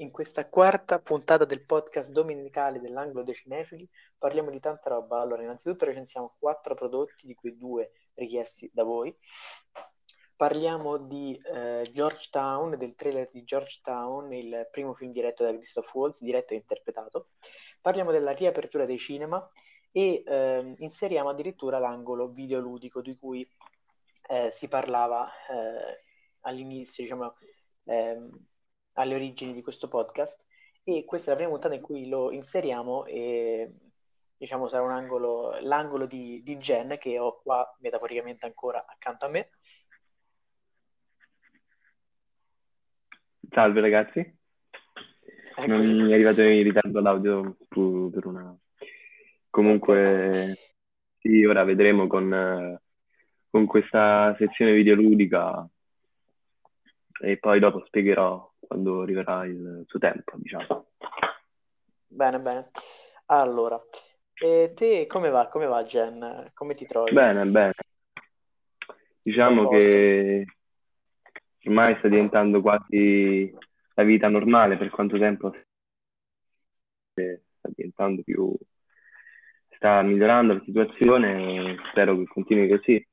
In questa quarta puntata del podcast domenicale dell'Anglo dei Cinefili parliamo di tanta roba. Allora, innanzitutto recensiamo quattro prodotti, di cui due richiesti da voi. Parliamo di eh, Georgetown, del trailer di Georgetown, il primo film diretto da Christoph Waltz, diretto e interpretato. Parliamo della riapertura dei cinema e eh, inseriamo addirittura l'angolo videoludico di cui eh, si parlava eh, all'inizio, diciamo, ehm, alle origini di questo podcast e questa è la prima puntata in cui lo inseriamo e diciamo sarà un angolo, l'angolo di, di Jen che ho qua metaforicamente ancora accanto a me. Salve ragazzi, Eccoci. non mi è arrivato in ritardo l'audio per una... Comunque, sì, ora vedremo con, con questa sezione videoludica e poi dopo spiegherò quando arriverà il suo tempo, diciamo. Bene, bene. Allora, e te come va? Come va, Jen? Come ti trovi? Bene, bene. Diciamo che ormai sta diventando quasi la vita normale per quanto tempo sta diventando più sta migliorando la situazione spero che continui così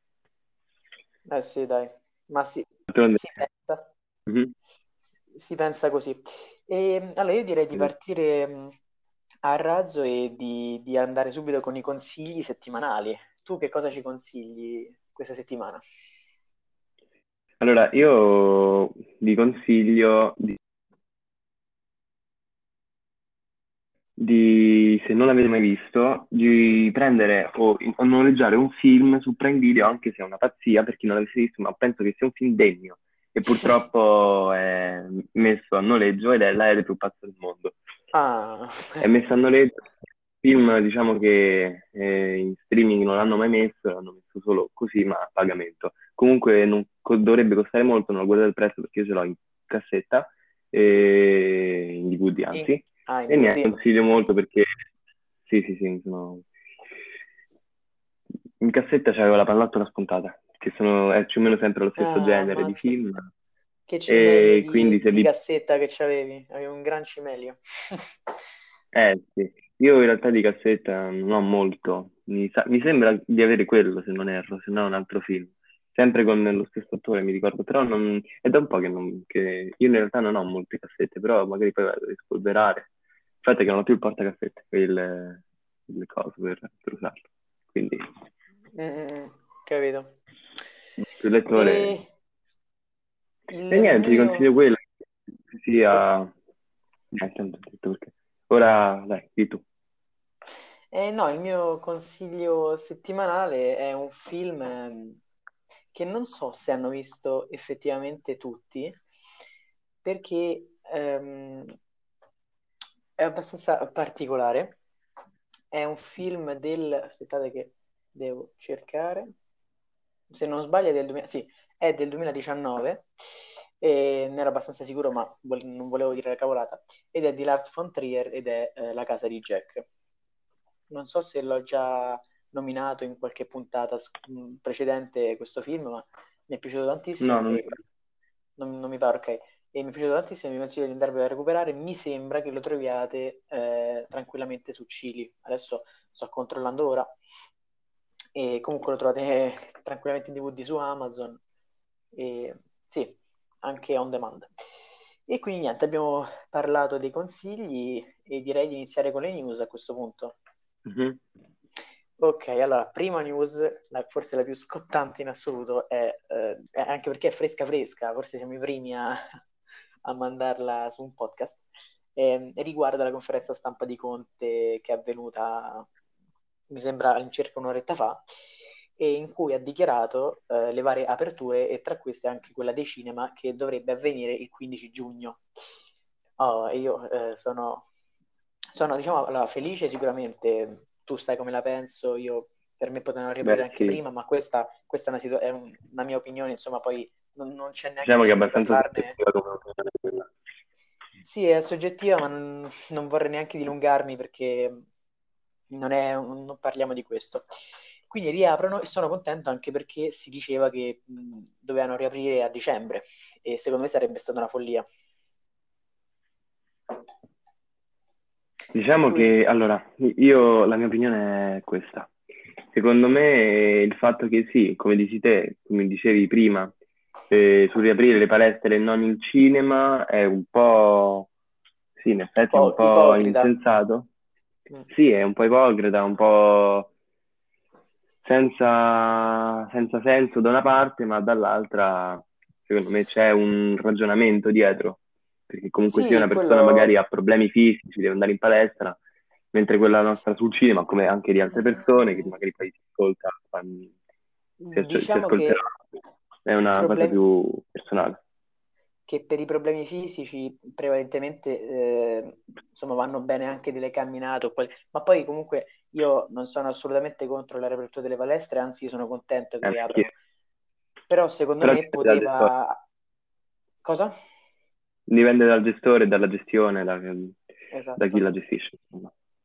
eh sì dai ma sì, si pensa mm-hmm si pensa così. E, allora io direi di partire a razzo e di, di, andare subito con i consigli settimanali. Tu che cosa ci consigli questa settimana? Allora, io vi consiglio di, di, se non l'avete mai visto, di prendere o, o noleggiare un film su Prime Video, anche se è una pazzia per chi non l'avesse visto, ma penso che sia un film degno e purtroppo è messo a noleggio ed è l'aereo più pazzo del mondo. Ah. È messo a noleggio, film diciamo che eh, in streaming non l'hanno mai messo, l'hanno messo solo così ma a pagamento. Comunque non, co- dovrebbe costare molto, non ho guardato il prezzo perché io ce l'ho in cassetta, e, in DVD anzi, ah, in e niente, consiglio molto perché sì sì sì, sono... in cassetta c'avevo la pallottola spuntata che sono, è più o meno sempre lo stesso ah, genere di film. Che e quindi se di vi... cassetta che c'avevi? Avevi un gran cimelio. eh sì, io in realtà di cassetta non ho molto, mi, sa... mi sembra di avere quello se non erro, se no un altro film. Sempre con lo stesso attore, mi ricordo, però non... è da un po' che, non... che, io in realtà non ho molte cassette, però magari poi vado a rispolverare. Il fatto è che non ho più il portacassette, il, il coso per, per usarlo. Quindi... Mm, capito più lettore. E, e niente, mio... ti consiglio quello. Sia... Ora, dai, di tu. Eh, no, il mio consiglio settimanale è un film ehm, che non so se hanno visto effettivamente tutti, perché ehm, è abbastanza particolare. È un film del... aspettate che devo cercare se non sbaglio è del, 2000, sì, è del 2019, e ne ero abbastanza sicuro ma vol- non volevo dire la cavolata, ed è di Lars von Trier ed è eh, La casa di Jack. Non so se l'ho già nominato in qualche puntata precedente questo film, ma mi è piaciuto tantissimo. No, non, e... non, non mi pare, ok. E mi è piaciuto tantissimo, mi consiglio di andarvelo a recuperare. Mi sembra che lo troviate eh, tranquillamente su Cili. Adesso sto controllando ora e comunque lo trovate tranquillamente in DVD su Amazon e sì, anche on demand. E quindi niente, abbiamo parlato dei consigli e direi di iniziare con le news a questo punto. Mm-hmm. Ok, allora, prima news, la, forse la più scottante in assoluto, è, eh, anche perché è fresca fresca, forse siamo i primi a, a mandarla su un podcast, eh, riguarda la conferenza stampa di Conte che è avvenuta mi sembra all'incirca un'oretta fa, e in cui ha dichiarato eh, le varie aperture e tra queste anche quella dei cinema che dovrebbe avvenire il 15 giugno. Oh, io eh, sono, sono diciamo, allora, felice sicuramente, tu sai come la penso, io per me potevano riaprire anche sì. prima, ma questa, questa è, una, situ- è una, mia opinione, insomma poi non, non c'è neanche... Diciamo che è abbastanza Sì, è soggettiva, ma non, non vorrei neanche dilungarmi perché non, è, non parliamo di questo. Quindi riaprono e sono contento anche perché si diceva che mh, dovevano riaprire a dicembre e secondo me sarebbe stata una follia. Diciamo che, allora, io la mia opinione è questa. Secondo me il fatto che sì, come dici te, come dicevi prima, eh, su riaprire le palestre e non il cinema è un po', sì, in effetti è un po' ipocrita. insensato. Mm. Sì, è un po' ipocrita, un po' senza, senza senso da una parte, ma dall'altra secondo me c'è un ragionamento dietro, perché comunque sì, sia una persona quello... magari ha problemi fisici, deve andare in palestra, mentre quella nostra sul cinema, come anche di altre persone che magari poi si ascolta, si, diciamo si che è una problemi... cosa più personale. Che per i problemi fisici prevalentemente eh, insomma vanno bene anche delle camminate, ma poi comunque io non sono assolutamente contro la riapertura delle palestre, anzi sono contento che eh, aprono. Però secondo Però me poteva... Cosa? Dipende dal gestore dalla gestione, da, esatto. da chi la gestisce.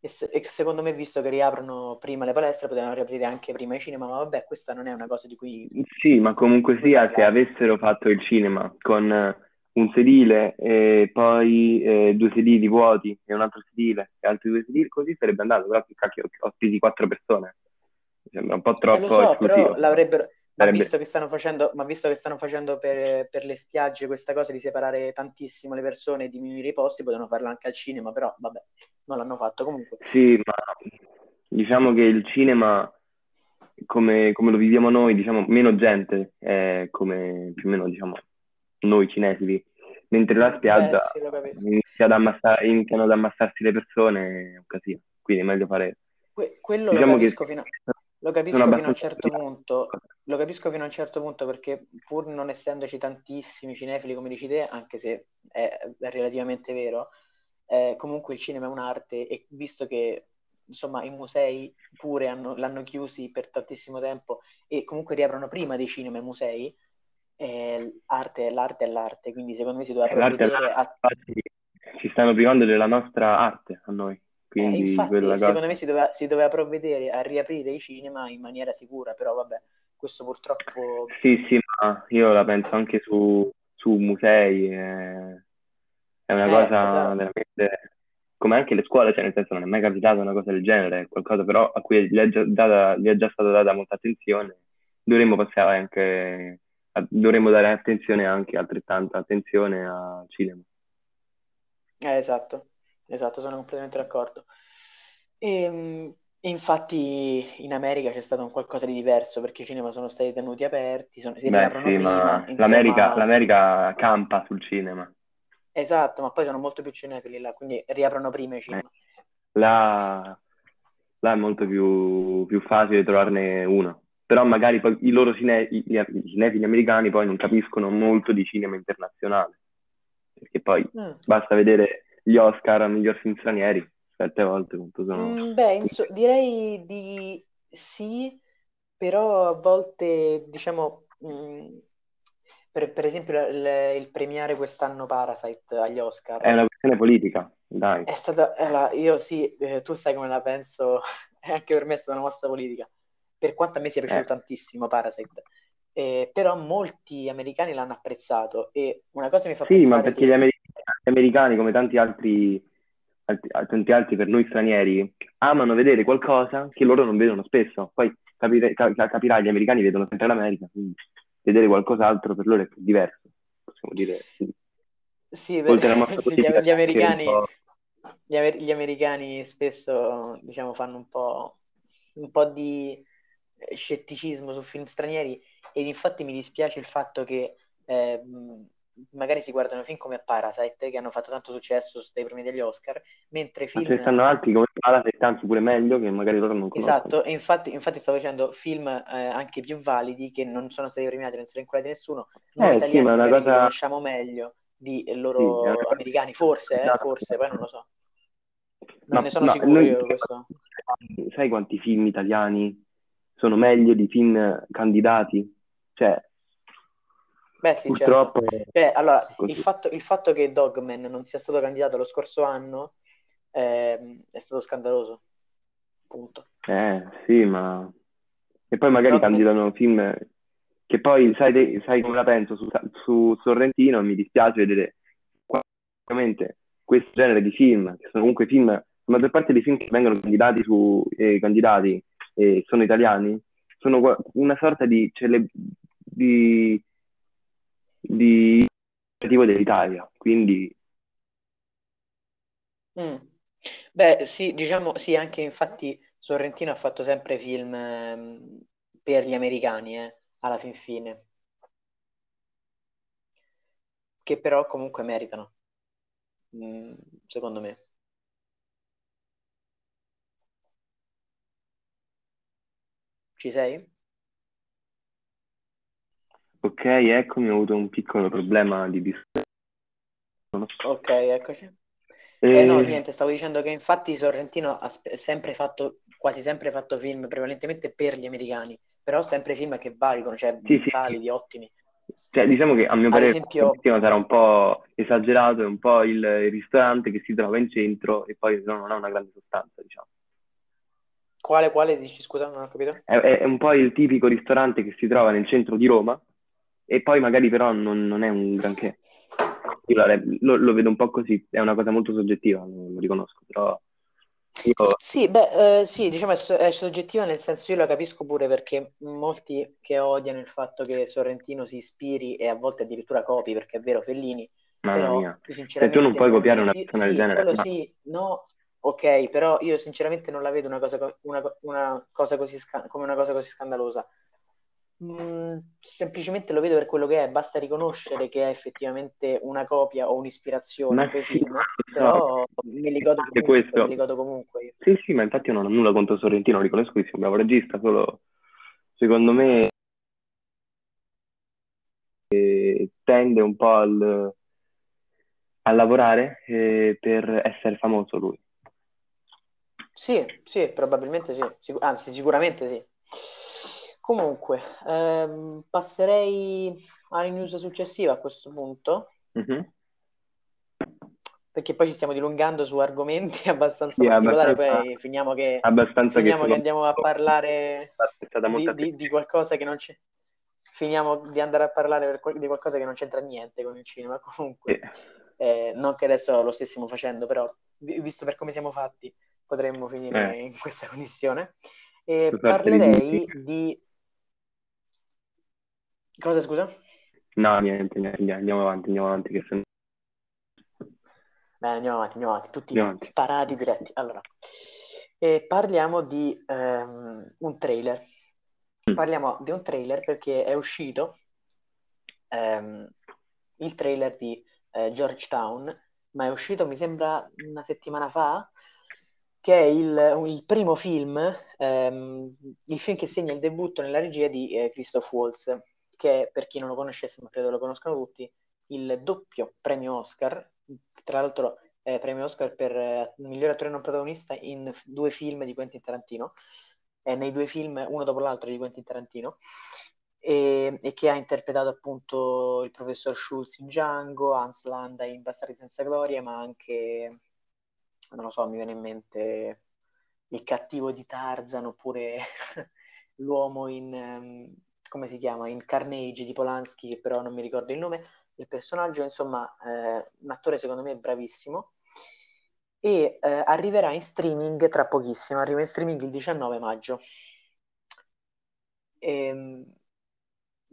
E, se, e, secondo me, visto che riaprono prima le palestre, potevano riaprire anche prima i cinema, ma vabbè, questa non è una cosa di cui... Sì, ma comunque sia, se avessero fatto il cinema con un sedile e poi eh, due sedili vuoti e un altro sedile e altri due sedili, così sarebbe andato, però che cacchio, ospiti quattro persone. Mi sembra un po' troppo... Eh, lo so, però l'avrebbero... Ma visto che stanno facendo, ma visto che stanno facendo per, per, le spiagge questa cosa di separare tantissimo le persone e diminuire i posti, potevano farlo anche al cinema, però vabbè, non l'hanno fatto comunque. Sì, ma diciamo che il cinema, come, come lo viviamo noi, diciamo, meno gente è come più o meno diciamo, noi cinesi, mentre la spiaggia eh, sì, inizia ad ammassare, iniziano ad ammassarsi le persone, è un casino, quindi è meglio fare... Que- quello diciamo lo capisco che... fino a lo capisco fino a un certo punto, lo capisco fino a un certo punto perché pur non essendoci tantissimi cinefili come dici te, anche se è, è relativamente vero, eh, comunque il cinema è un'arte e visto che insomma i musei pure hanno, l'hanno chiusi per tantissimo tempo e comunque riaprono prima dei cinema i musei, eh, arte, l'arte è l'arte, quindi secondo me si doveva provvedere a... Ci stanno privando della nostra arte a noi. Quindi eh, infatti, secondo cosa... me si doveva, si doveva, provvedere a riaprire i cinema in maniera sicura, però vabbè, questo purtroppo... Sì, sì, ma io la penso anche su, su musei, è, è una eh, cosa esatto. veramente... Come anche le scuole, cioè nel senso non è mai capitata una cosa del genere, qualcosa però a cui gli è già, data, gli è già stata data molta attenzione, dovremmo passare anche... dovremmo dare attenzione anche, altrettanta attenzione al cinema. Eh, esatto. Esatto, sono completamente d'accordo. E, ehm, infatti in America c'è stato un qualcosa di diverso perché i cinema sono stati tenuti aperti, sono, si Beh, sì, prima, insomma... l'America, l'America, campa sul cinema. Esatto, ma poi sono molto più cinefili là, quindi riaprono prima i cinema. Eh, là, là, è molto più, più, facile trovarne uno. Però magari poi i loro cine, i, i cinefili americani poi non capiscono molto di cinema internazionale. Perché poi mm. basta vedere gli Oscar a miglior film stranieri, sette volte quanto sono. Mm, beh, inso- direi di sì, però a volte, diciamo, mh, mm, per, per, esempio il, il, premiare quest'anno Parasite agli Oscar. È una questione politica, dai. È stata, allora, io sì, eh, tu sai come la penso, anche per me è stata una mossa politica, per quanto a me sia piaciuto eh. tantissimo Parasite. Eh, però molti americani l'hanno apprezzato e una cosa mi fa sì, pensare Sì, ma perché che... gli, americani americani, come tanti altri, altri, tanti altri per noi stranieri, amano vedere qualcosa che loro non vedono spesso. Poi capire, capirai, gli americani vedono sempre l'America, quindi vedere qualcos'altro per loro è diverso, possiamo dire. Sì, per... sì gli, gli, americani, gli, amer- gli, americani spesso diciamo, fanno un po', un po' di scetticismo su film stranieri ed infatti mi dispiace il fatto che eh, magari si guardano film come Parasite che hanno fatto tanto successo stai primi degli Oscar mentre film Ma ce stanno altri come Parasite anzi pure meglio che magari loro non conoscono. Esatto e infatti, infatti stavo dicendo film eh, anche più validi che non sono stati premiati non sono inculati nessuno noi eh, italiani sì, cosa... li conosciamo meglio di loro sì, americani forse eh, esatto. forse poi non lo so. Non ma, ne sono sicuro io questo. sai quanti film italiani sono meglio di film candidati cioè Beh, sì, Purtroppo certo. Beh, allora, il fatto, il fatto, che Dogman non sia stato candidato lo scorso anno eh, è stato scandaloso. Punto. Eh, sì, ma... E poi magari Dogman... candidano film che poi, sai, sai come la penso, su, su Sorrentino mi dispiace vedere questo genere di film, che sono comunque film la maggior parte dei film che vengono candidati su eh, candidati e sono italiani sono una sorta di, cele- di, di dell'Italia, quindi mm. Beh, sì, diciamo, sì, anche infatti Sorrentino ha fatto sempre film eh, per gli americani, eh, alla fin fine, che però comunque meritano, mm, secondo me. Ci sei? Ok, eccomi, ho avuto un piccolo problema di disturbo. Ok, eccoci. E... Eh no, niente, stavo dicendo che infatti Sorrentino ha sempre fatto, quasi sempre fatto film prevalentemente per gli americani, però sempre film che valgono, cioè sì, validi, sì. ottimi. Cioè, diciamo che a mio parere esempio... sarà un po' esagerato, è un po' il, il, ristorante che si trova in centro e poi non ha una grande sostanza, diciamo. Quale, quale dici, scusa, non ho capito? È, è, un po' il tipico ristorante che si trova nel centro di Roma e poi magari però non, non è un granché. Io lo, lo, vedo un po' così, è una cosa molto soggettiva, lo, lo riconosco, però... Io... Sì, beh, eh, sì, diciamo è, so- è, soggettiva nel senso io lo capisco pure perché molti che odiano il fatto che Sorrentino si ispiri e a volte addirittura copi, perché è vero Fellini, Mamma però mia. Se tu non puoi copiare una persona sì, del genere... Quello no. sì, no, ok, però io sinceramente non la vedo una cosa, una, una cosa così sca- come una cosa così scandalosa. Mm, semplicemente lo vedo per quello che è, basta riconoscere che è effettivamente una copia o un'ispirazione ma sì, film, però me li godo comunque, me li godo comunque. Sì, sì, ma infatti io non ho nulla contro Sorrentino, riconosco che sia un bravo regista, solo secondo me tende un po' al, a lavorare eh, per essere famoso lui. Sì, sì, probabilmente sì, Sic- anzi sicuramente sì. Comunque, ehm, passerei alla news successiva a questo punto, mm-hmm. perché poi ci stiamo dilungando su argomenti abbastanza sì, particolari, poi finiamo che, finiamo che, che andiamo a parlare di, di, di, qualcosa che non c'è. Finiamo di andare a parlare per, di qualcosa che non c'entra niente con il cinema. Comunque, sì. eh, non che adesso lo stessimo facendo, però visto per come siamo fatti, potremmo finire eh. in questa condizione. E parlerei di Cosa, scusa? No, niente, niente, andiamo avanti, andiamo avanti. Che se... Beh, andiamo avanti, andiamo avanti, tutti avanti. sparati diretti. Allora, eh, parliamo di um, un trailer. Mm. Parliamo di un trailer perché è uscito um, il trailer di uh, Georgetown, ma è uscito, mi sembra, una settimana fa, che è il, il primo film, um, il film che segna il debutto nella regia di eh, Christoph Waltz che per chi non lo conoscesse, ma credo lo conoscano tutti, il doppio premio Oscar, tra l'altro eh, premio Oscar per eh, miglior attore non protagonista in due film di Quentin Tarantino, eh, nei due film uno dopo l'altro di Quentin Tarantino, e, e, che ha interpretato appunto il professor Schulz in Django, Hans Landa in Bastardi senza gloria, ma anche, non lo so, mi viene in mente il cattivo di Tarzan oppure l'uomo in... Um, come si chiama, in Carnage di Polanski, che però non mi ricordo il nome, il personaggio, insomma, eh, un attore secondo me bravissimo, e eh, arriverà in streaming tra pochissimo, arriva in streaming il 19 maggio. E, ehm,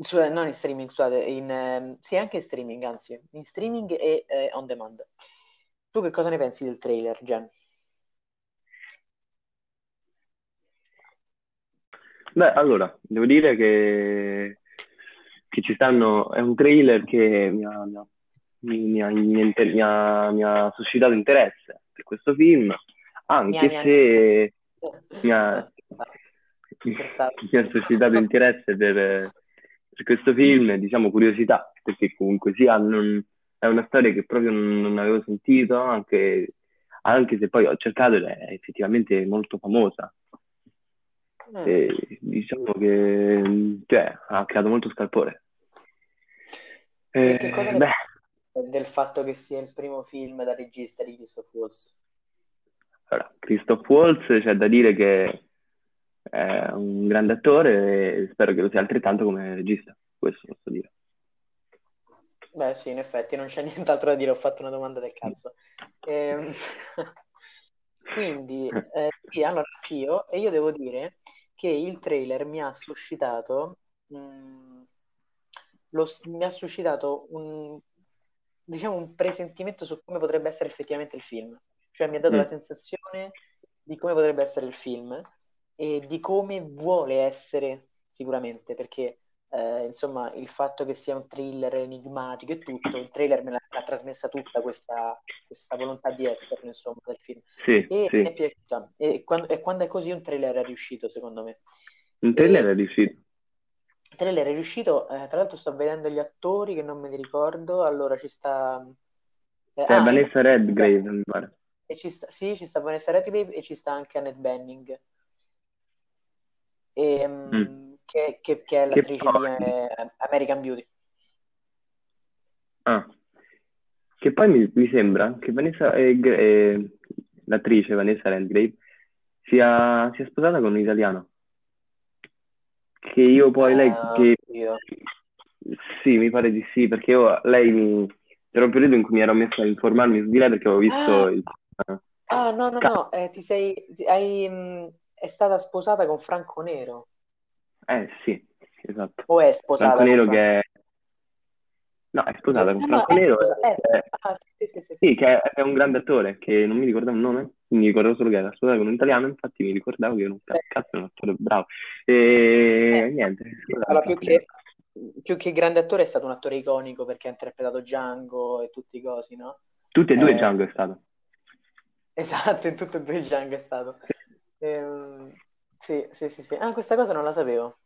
cioè, non in streaming, scusate, in, eh, sì, anche in streaming, anzi, in streaming e eh, on demand. Tu che cosa ne pensi del trailer, Jen? Beh, allora, devo dire che, che ci stanno, è un trailer che mi ha, mi ha, mi ha, mi ha, suscitato interesse per questo film, anche se mi ha, mi ha suscitato interesse per, per, questo film, diciamo curiosità, perché comunque sia non, è una storia che proprio non, avevo sentito, anche, anche se poi ho cercato ed è effettivamente molto famosa. Mm. E diciamo che cioè, ha creato molto scalpore. E che cosa beh. del fatto che sia il primo film da regista di Christoph Waltz? Allora, Christoph Waltz c'è da dire che è un grande attore e spero che lo sia altrettanto come regista, questo. Beh sì, in effetti non c'è nient'altro da dire, ho fatto una domanda del cazzo. Ehm... Quindi, eh, sì, allora anch'io, e io devo dire che il trailer mi ha suscitato, mh, mm, lo, mi ha suscitato un, diciamo, un presentimento su come potrebbe essere effettivamente il film. Cioè mi ha dato mm. la sensazione di come potrebbe essere il film e di come vuole essere sicuramente, perché eh, insomma, il fatto che sia un thriller enigmatico e tutto, il trailer me l'ha, l'ha trasmessa tutta questa, questa, volontà di essere, insomma, del film. Sì, e sì. mi è piaciuta. E quando, e quando, è così un trailer è riuscito, secondo me. Un trailer e, è riuscito. Il trailer è riuscito, eh, tra l'altro sto vedendo gli attori che non me li ricordo, allora ci sta... Eh, eh, ah, Vanessa Redgrave, mi pare. E ci sta, sì, ci sta Vanessa Redgrave e ci sta anche Annette Benning. E, mm. Mm che, che, che è l'attrice poi... di eh, American Beauty. Ah, che poi mi, mi sembra che Vanessa, eh, eh, l'attrice Vanessa Redgrave sia, sia, sposata con un italiano. Che io poi lei... Uh, che... Sì, mi pare di sì, perché io, lei mi... C'era un periodo in cui mi ero messo a informarmi su di lei perché avevo visto ah, il... Ah, no, no, no, eh, ti sei... Hai, mh, è stata sposata con Franco Nero. Eh sì, esatto. O è sposata Franco Nero che è... No, è sposata con Franco no, Nero. È, è... Ah, sì, sì, sì, sì, che è, un grande attore, che non mi ricordavo il nome, quindi ricordavo solo che era sposata con un italiano, infatti mi ricordavo che era un eh. cazzo, un attore bravo. E eh. niente. Allora, più che, più che grande attore è stato un attore iconico perché ha interpretato Django e tutti i cosi, no? Tutti e due eh... Django è stato. Esatto, in tutti e due Django è stato. Ehm... Sì, sì, sì, sì. Ah, questa cosa non la sapevo.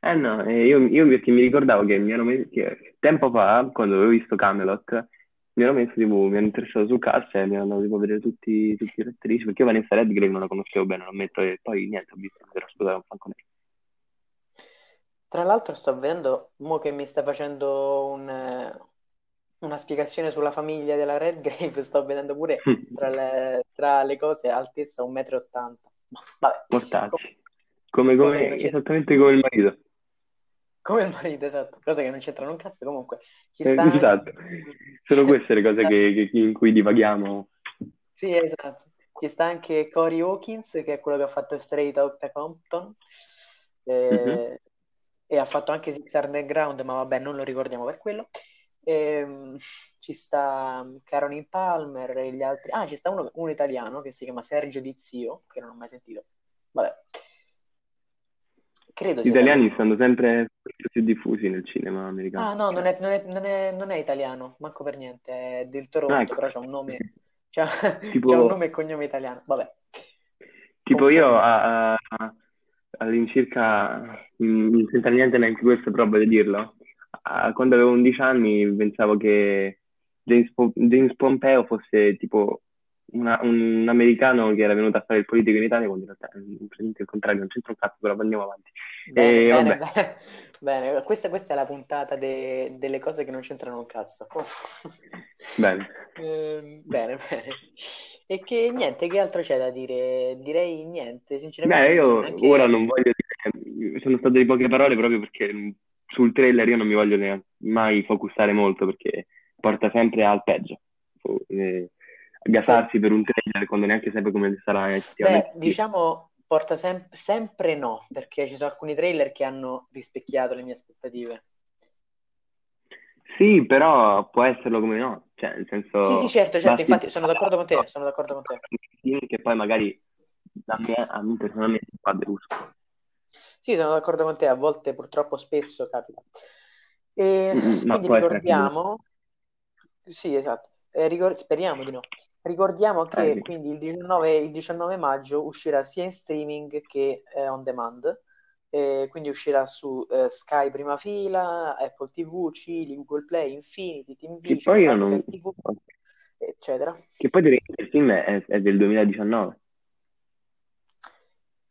Eh no, eh, io, io perché mi ricordavo che mi ero messo, che tempo fa, quando avevo visto Camelot, mi ero messo, tipo, mi ero interessato sul cast e mi andato tipo, a vedere tutti, tutti le attrici, perché io Vanessa Redgrave non la conoscevo bene, lo ammetto, e poi niente, ho visto che era sposata con Franco Nero. Tra l'altro sto vedendo, mo che mi sta facendo un, una spiegazione sulla famiglia della Redgrave, sto vedendo pure tra le, tra le cose altezza 1,80 m. Vabbè. Mortacci. Come, come, esattamente come il marito. Come il marito, esatto. Cose che non c'entrano un cazzo, comunque. Ci sta eh, esatto. Sono queste le cose che, che, in cui divaghiamo. Sì, esatto. Ci sta anche Cory Hawkins, che è quello che ha fatto Straight Outta Compton. Eh, mm-hmm. E ha fatto anche Six Underground, ma vabbè, non lo ricordiamo per quello. E, ehm, ci sta Caroline Palmer e gli altri. Ah, ci sta uno, uno italiano che si chiama Sergio Di Zio, che non ho mai sentito. Vabbè. Credo Gli italiani stanno sempre più diffusi nel cinema americano. Ah, no, non è, non è, non è, non è italiano, manco per niente. È del Toronto, ah, ecco. però c'ha un nome. C'ha, tipo... c'ha un nome e cognome italiano. Vabbè. Tipo Confermo. io a, a, all'incirca, non c'entra niente neanche questo, però voglio dirlo. Quando avevo 11 anni pensavo che James, po- James Pompeo fosse tipo una, un americano che era venuto a fare il politico in Italia, quando in realtà è il contrario, non c'entra un cazzo, però andiamo avanti. Bene, e, bene, bene, bene. Questa, questa, è la puntata de, delle cose che non c'entrano un cazzo. bene. Eh, bene, bene. E che niente, che altro c'è da dire? Direi niente, sinceramente. Beh, io anche... ora non voglio dire, sono state di poche parole proprio perché sul trailer io non mi voglio mai focusare molto perché porta sempre al peggio. Eh, gasarsi per un trailer quando neanche sapete come sarà effettivamente. Beh, diciamo, porta sem- sempre no, perché ci sono alcuni trailer che hanno rispecchiato le mie aspettative. Sì, però può esserlo come no, cioè nel senso... Sì, sì, certo, certo, infatti sono d'accordo con te, sono d'accordo con te. Che poi magari a me, a me personalmente fa deluso. Sì, sono d'accordo con te, a volte purtroppo spesso capita. E quindi ricordiamo sì, esatto. Eh, ricor- speriamo di no. Ricordiamo che Eh, quindi il 19, il 19 maggio uscirà sia in streaming che eh, on demand. Eh, quindi uscirà su eh, Sky prima fila, Apple TV, Cili, Google Play, Infinity, che TeamVision, poi io non... TV, eccetera. Che poi direi che il film è, è del 2019.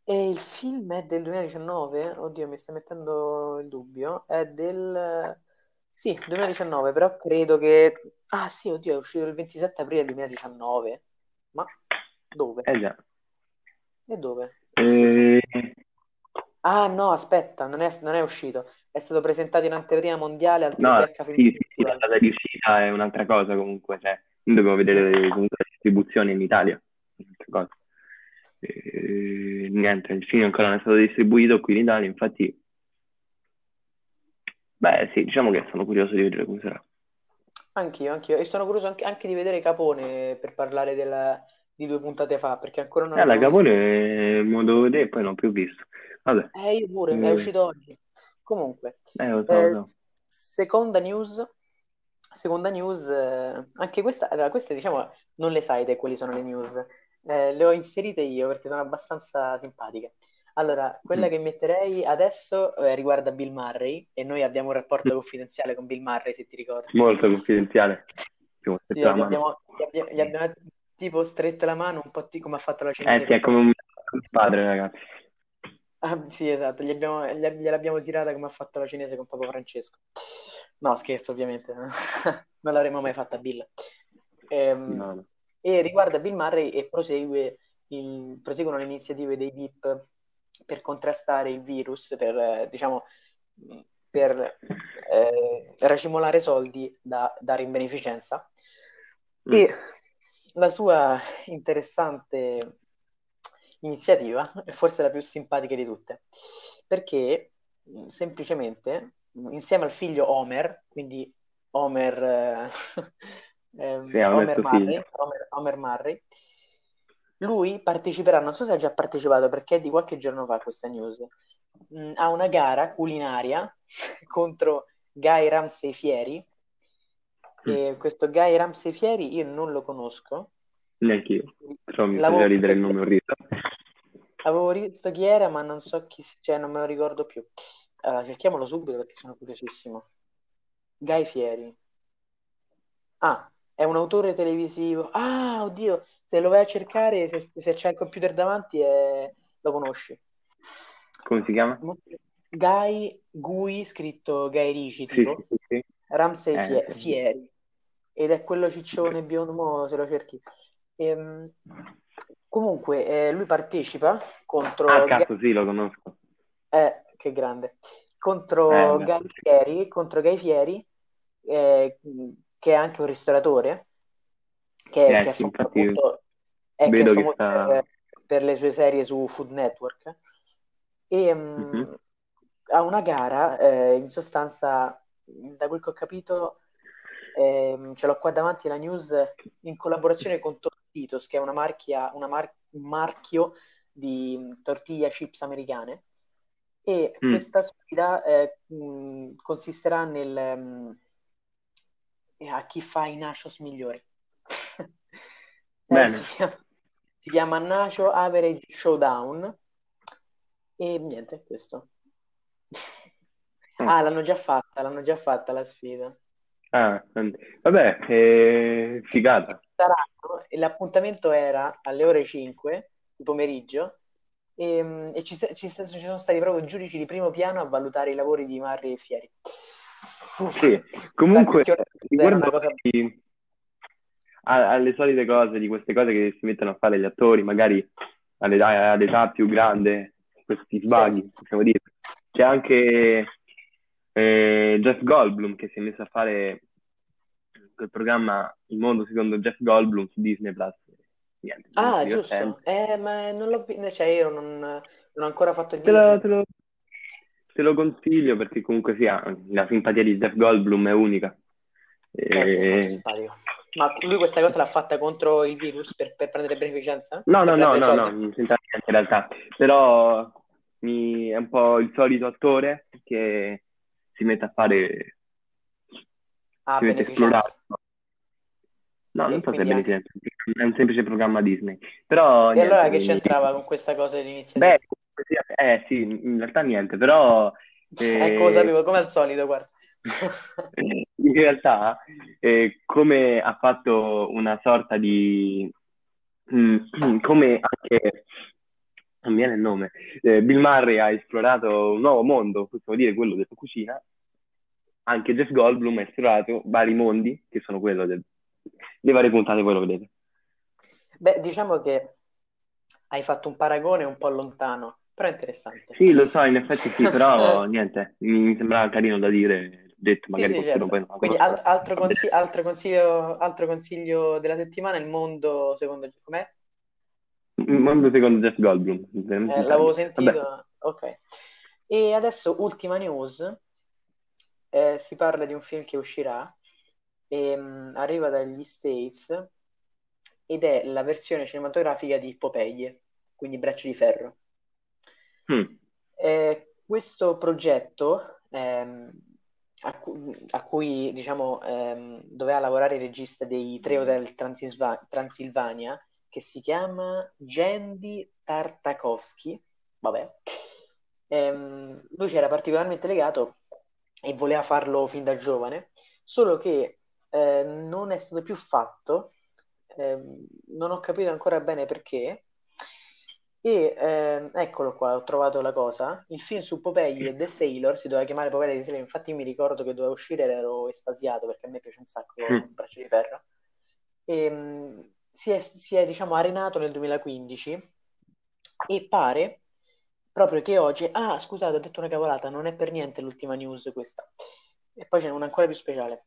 E il film è del 2019? Oddio, mi sta mettendo il dubbio. È del sì, 2019, però credo che... Ah sì, oddio, è uscito il 27 aprile 2019. Ma dove? Eh già. E dove? Eh... Ah no, aspetta, non è, non è uscito. È stato presentato in anteprima mondiale al No, sì, sì, sì, la data di uscita è un'altra cosa comunque, cioè, non dovevo vedere comunque la distribuzione in Italia, un'altra cosa. E, niente, il film ancora non è stato distribuito qui in Italia, infatti, beh sì, diciamo che sono curioso di vedere come sarà. Anch'io, anch'io. E sono curioso anche, anche di vedere Capone per parlare della, di due puntate fa, perché ancora non Eh, la visto. Capone lo devo vedere e poi non l'ho più visto. Vabbè, Eh, io pure, è eh, uscito oggi. Comunque, eh, lo so, lo eh, so. seconda news, seconda news, eh, anche questa, allora, queste diciamo non le sai te quali sono le news, Eh, le ho inserite io perché sono abbastanza simpatiche. Allora, quella Mm. che metterei adesso eh, riguarda Bill Murray e noi abbiamo un rapporto confidenziale con Bill Murray, se ti ricordi. Molto confidenziale. Sì, gli abbiamo, gli abbiamo- gli abbiamo tipo stretto la mano un po' ti- come ha fatto la Eh cinese sì, è come un padre, ragazzi. Ah, sì, esatto, gli abbiamo- gli- gliel'abbiamo tirata come ha fatto la cinese con Papa Francesco. No, scherzo, ovviamente, non l'avremmo mai fatta Bill. Ehm, No, no. E riguarda Bill Murray e prosegue il- proseguono le iniziative dei VIP per contrastare il virus, per, diciamo, per eh, racimolare soldi da dare in beneficenza. Mm. E la sua interessante iniziativa è forse la più simpatica di tutte, perché mh, semplicemente insieme al figlio Homer, quindi Homer, eh, ehm, Sì, Homer detto Murray, figlio. Homer, Homer Murray, lui parteciperà, non so se ha già partecipato perché è di qualche giorno fa questa news, mh, a una gara culinaria contro Guy Ramsey Fieri. Mm. E questo Guy Ramsey Fieri io non lo conosco. Neanche io. Però mi faceva ridere il nome orribile. avevo visto chi era, ma non so chi, cioè non me lo ricordo più. Allora, cerchiamolo subito perché sono curiosissimo. Guy Fieri. Ah, è un autore televisivo. Ah, oddio, se lo vai a cercare, se, se c'è il computer davanti, è- lo conosci. Come si chiama? Guy Gui, scritto Guy Ricci, tipo, sì, sì. sì. Ramsey Eh. Fieri. Ed è quello ciccione biondo, se lo cerchi. Ehm, comunque, eh, lui partecipa contro Ah, Guy- cazzo, sì, lo conosco. eh, che grande. Contro Eh, Guy. Fieri, contro Guy Fieri, eh, che è anche un ristoratore, che, Eh, che sì, famoso infatti appunto, è, che vedo che famoso sta... per, per le sue serie su Food Network. E mm, Mhm. ha una gara, eh, in sostanza, da quel che ho capito, ehm, ce l'ho qua davanti la news, in collaborazione con Tortitos, che è una marchia, una mar- un marchio di tortilla chips americane. E Mm. questa sfida eh, mh, consisterà nel mh, eh, a chi fa i nachos migliori. Eh, si chiama, si chiama Nacho Average Showdown. E niente, questo. Mm. Ah, l'hanno già fatta, l'hanno già fatta la sfida. Ah, vabbè, eh, figata. Saranno, e l'appuntamento era alle ore 5 di pomeriggio e, mh, e ci, ci ci sono stati proprio giudici di primo piano a valutare i lavori di Marri e Fieri. Sì, comunque, riguardo cosa... alle solite cose, di queste cose che si mettono a fare gli attori, magari all'età, all'età più grande, questi svaghi, possiamo dire. C'è anche eh, Jeff Goldblum che si è messo a fare quel programma Il mondo secondo Jeff Goldblum su Disney Plus. Niente, Ah, giusto. Eh, ma non l'ho cioè io non, non ho ancora fatto Te lo, te lo- te lo consiglio perché comunque sia la simpatia di Jeff Goldblum è unica. Eh E- simpatico. Ma lui questa cosa l'ha fatta contro il virus per, per prendere beneficenza? No, Per no, no, no, no, non c'entra niente in realtà, però mi- è un po' il solito attore che si mette a fare, Ah, si mette a esplorare. No, non so se è quindi beneficenza, è un semplice programma Disney, però E allora niente, che mi- c'entrava con questa cosa Beh, dell'iniziativa? sia- eh sì, in realtà niente, però Ecco, lo eh, sapevo, come al solito, guarda. in realtà eh, come ha fatto una sorta di mm, come anche non viene il nome eh, Bill Murray ha esplorato un nuovo mondo possiamo dire quello della cucina. Anche Jeff Goldblum ha esplorato vari mondi che sono quello del, le varie puntate voi lo vedete. Beh, diciamo che hai fatto un paragone un po' lontano, però è interessante. sì lo so in effetti sì però niente mi, sembrava carino da dire detto Sì, magari sì, qualcuno certo. poi lo Quindi al- altro, va bene. consi- altro consiglio, altro consiglio della settimana, il mondo secondo com'è? mondo secondo Jeff Goldblum. Eh, l'avevo sentito. Vabbè. Ok. E adesso ultima news. Eh, si parla di un film che uscirà e, um, arriva dagli States ed è la versione cinematografica di Popeye, quindi Braccio di Ferro. Mm. Eh, questo progetto ehm, a, cu- a, cui diciamo ehm, doveva lavorare il regista dei tre hotel Transilva- Transilvania che si chiama Jandy Tartakovsky. Vabbè. Ehm, lui ci era particolarmente legato e voleva farlo fin da giovane solo che eh, non è stato più fatto. Ehm, non ho capito ancora bene perché e eh, eccolo qua, ho trovato la cosa. Il film su Popeye e The Sailor si doveva chiamare Popeye e The Sailor. Infatti, mi ricordo che doveva uscire ed ero estasiato perché a me piace un sacco il mm. braccio di ferro. E, um, si è, si è, diciamo, arenato nel 2015 e pare proprio che oggi. Ah, scusate, ho detto una cavolata, non è per niente l'ultima news questa. E poi c'è una ancora più speciale.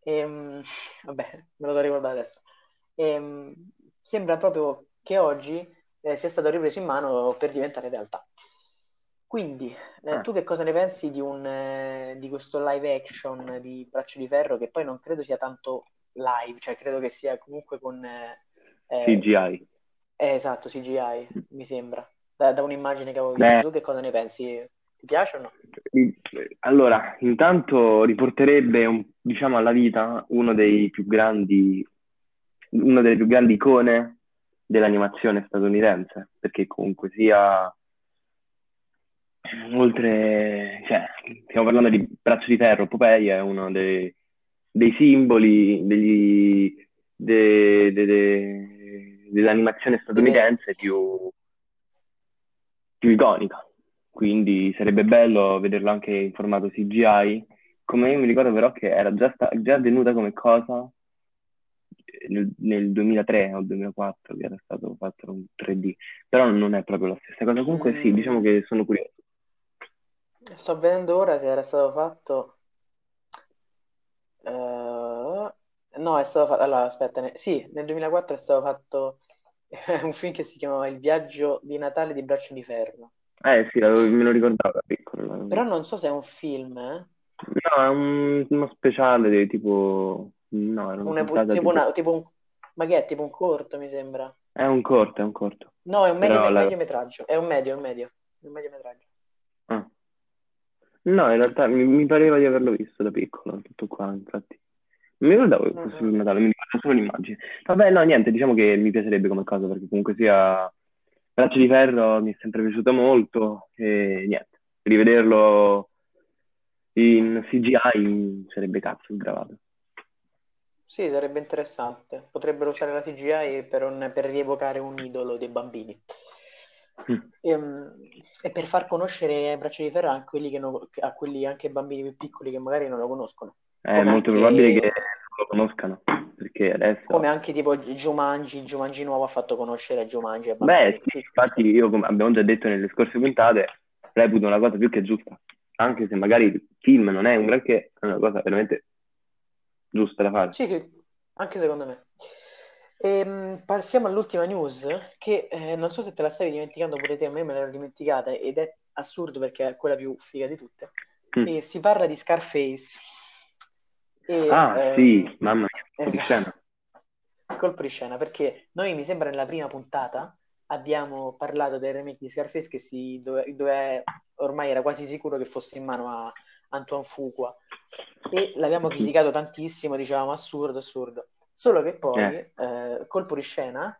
E, um, vabbè, me lo devo ricordare adesso. E, um, sembra proprio che oggi eh, sia stato ripreso in mano per diventare realtà. Quindi, eh, ah. tu che cosa ne pensi di, un, eh, di questo live action di Braccio di Ferro, che poi non credo sia tanto live, cioè credo che sia comunque con... Eh, eh, CGI. Eh, esatto, CGI, mi sembra, da, da, un'immagine che avevo visto. Beh. Tu che cosa ne pensi? Ti piace o no? Allora, intanto riporterebbe, un, diciamo, alla vita uno dei più grandi, una delle più grandi icone dell'animazione statunitense, perché comunque sia oltre, cioè, stiamo parlando di Braccio di Ferro, Popeye è uno dei, dei simboli degli, de, de, de, dell'animazione statunitense più, più iconica. Quindi sarebbe bello vederlo anche in formato CGI. Come io mi ricordo però che era già, sta- già venuta come cosa nel, nel 2003 o 2004 che era stato fatto un 3D, però non è proprio la stessa cosa. Comunque sì, diciamo che sono curioso. Sto vedendo ora se era stato fatto... Uh... No, è stato fatto... Allora, aspetta, ne... sì, nel 2004 è stato fatto un film che si chiamava Il viaggio di Natale di Braccio di Ferro. Eh sì, me lo ricordavo da piccolo. Però non so se è un film, eh? No, è un, uno speciale tipo No, era una puntata tipo, una, tipo un... Ma che è? Tipo un corto, mi sembra. È un corto, è un corto. No, è un medio, la... mediometraggio. È un medio, è un medio. È un mediometraggio. Ah. No, in realtà mi, mi, pareva di averlo visto da piccolo, tutto qua, infatti. Non mi ricordavo che fosse il Natale, mi ricordo solo l'immagine. Vabbè, no, niente, diciamo che mi piacerebbe come cosa, perché comunque sia... Braccio di Ferro mi è sempre piaciuto molto e niente, rivederlo in CGI sarebbe cazzo sgravato. Sì, sarebbe interessante. Potrebbero usare la CGI per, un- per rievocare un idolo dei bambini. Mm. E, ehm, e per far conoscere Braccio di Ferro a quelli, che non- a quelli anche bambini più piccoli che magari non lo conoscono. È molto anche- probabile che lo conoscano, perché adesso... Come anche tipo Jumanji, Jumanji nuovo ha fatto conoscere Jumanji ai Beh, sì, infatti io, come abbiamo già detto nelle scorse puntate, reputo una cosa più che giusta. Anche se magari il film non è un granché, è una cosa veramente giusta da fare. Sì, anche secondo me. Ehm, passiamo all'ultima news, che eh, non so se te la stavi dimenticando pure te, a me me l'ero dimenticata ed è assurdo perché è quella più figa di tutte. Mm. E si parla di Scarface. E, ah, ehm, sì, mamma mia, esatto. colpo scena, perché noi mi sembra nella prima puntata abbiamo parlato del remake di Scarface che si, dove, dove ormai era quasi sicuro che fosse in mano a Antoine Fuqua e l'abbiamo criticato tantissimo, dicevamo assurdo, assurdo. Solo che poi, eh. Eh, colpo di scena,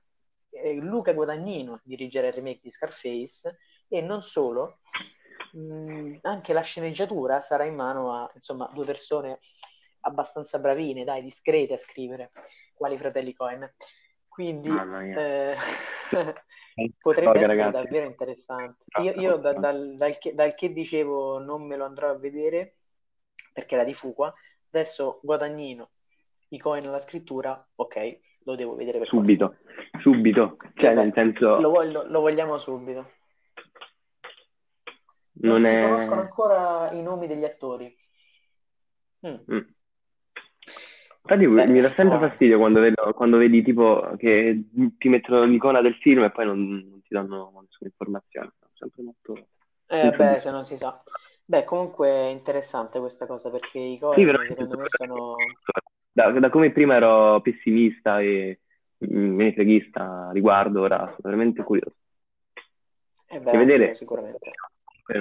eh, Luca Guadagnino dirigere il remake di Scarface e non solo, mh, anche la sceneggiatura sarà in mano a insomma, due persone abbastanza bravine, dai, discrete a scrivere, quali fratelli Cohen. Quindi eh, potrebbe essere ragazzi. davvero interessante. Io, io da, dal, dal, che, dal, che, dicevo non me lo andrò a vedere perché era di Fuqua, adesso Guadagnino, i coin alla scrittura, ok, lo devo vedere per Subito, forza. subito, cioè eh, nel senso... Lo, lo, lo, vogliamo subito. Non, non è... si conoscono ancora i nomi degli attori. Mm. Mm. Infatti Beh, mi dà sempre no, fastidio quando, vedo- quando vedi tipo che ti mettono l'icona del film e poi non, non ti danno nessuna informazione. Sono sempre molto eh, beh, se non si sa. Beh, comunque è interessante questa cosa perché i Sì, Coen veramente secondo me sono... da, da come prima ero pessimista e mm, menefreghista a riguardo, ora sono veramente curioso. Eh beh, vedere sicuramente.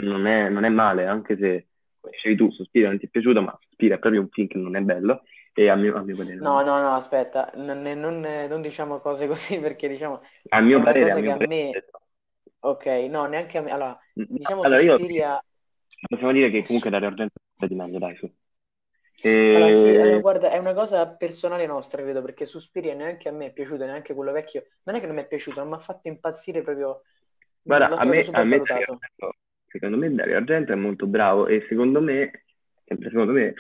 non è, non è male, anche se, come dicevi tu, Sospira non ti è piaciuto, ma Sospira è proprio un film che non è bello, e a mio, a mio parere No, no, no, aspetta, non, non- non diciamo cose così perché diciamo A mio parere, a mio parere. me, ok, no, neanche a me, allora, diciamo Allora io Suspiria, possiamo dire che su- comunque Dario Argento è di meglio, dai, su. allora sì, allora, E... guarda, è una cosa personale nostra, credo, perché Suspiria neanche a me è piaciuto, neanche quello vecchio, non è che non mi è piaciuto, non mi ha fatto impazzire proprio, Guarda, a me, a me Dario secondo me Dario Argento è molto bravo e secondo me, sempre secondo me,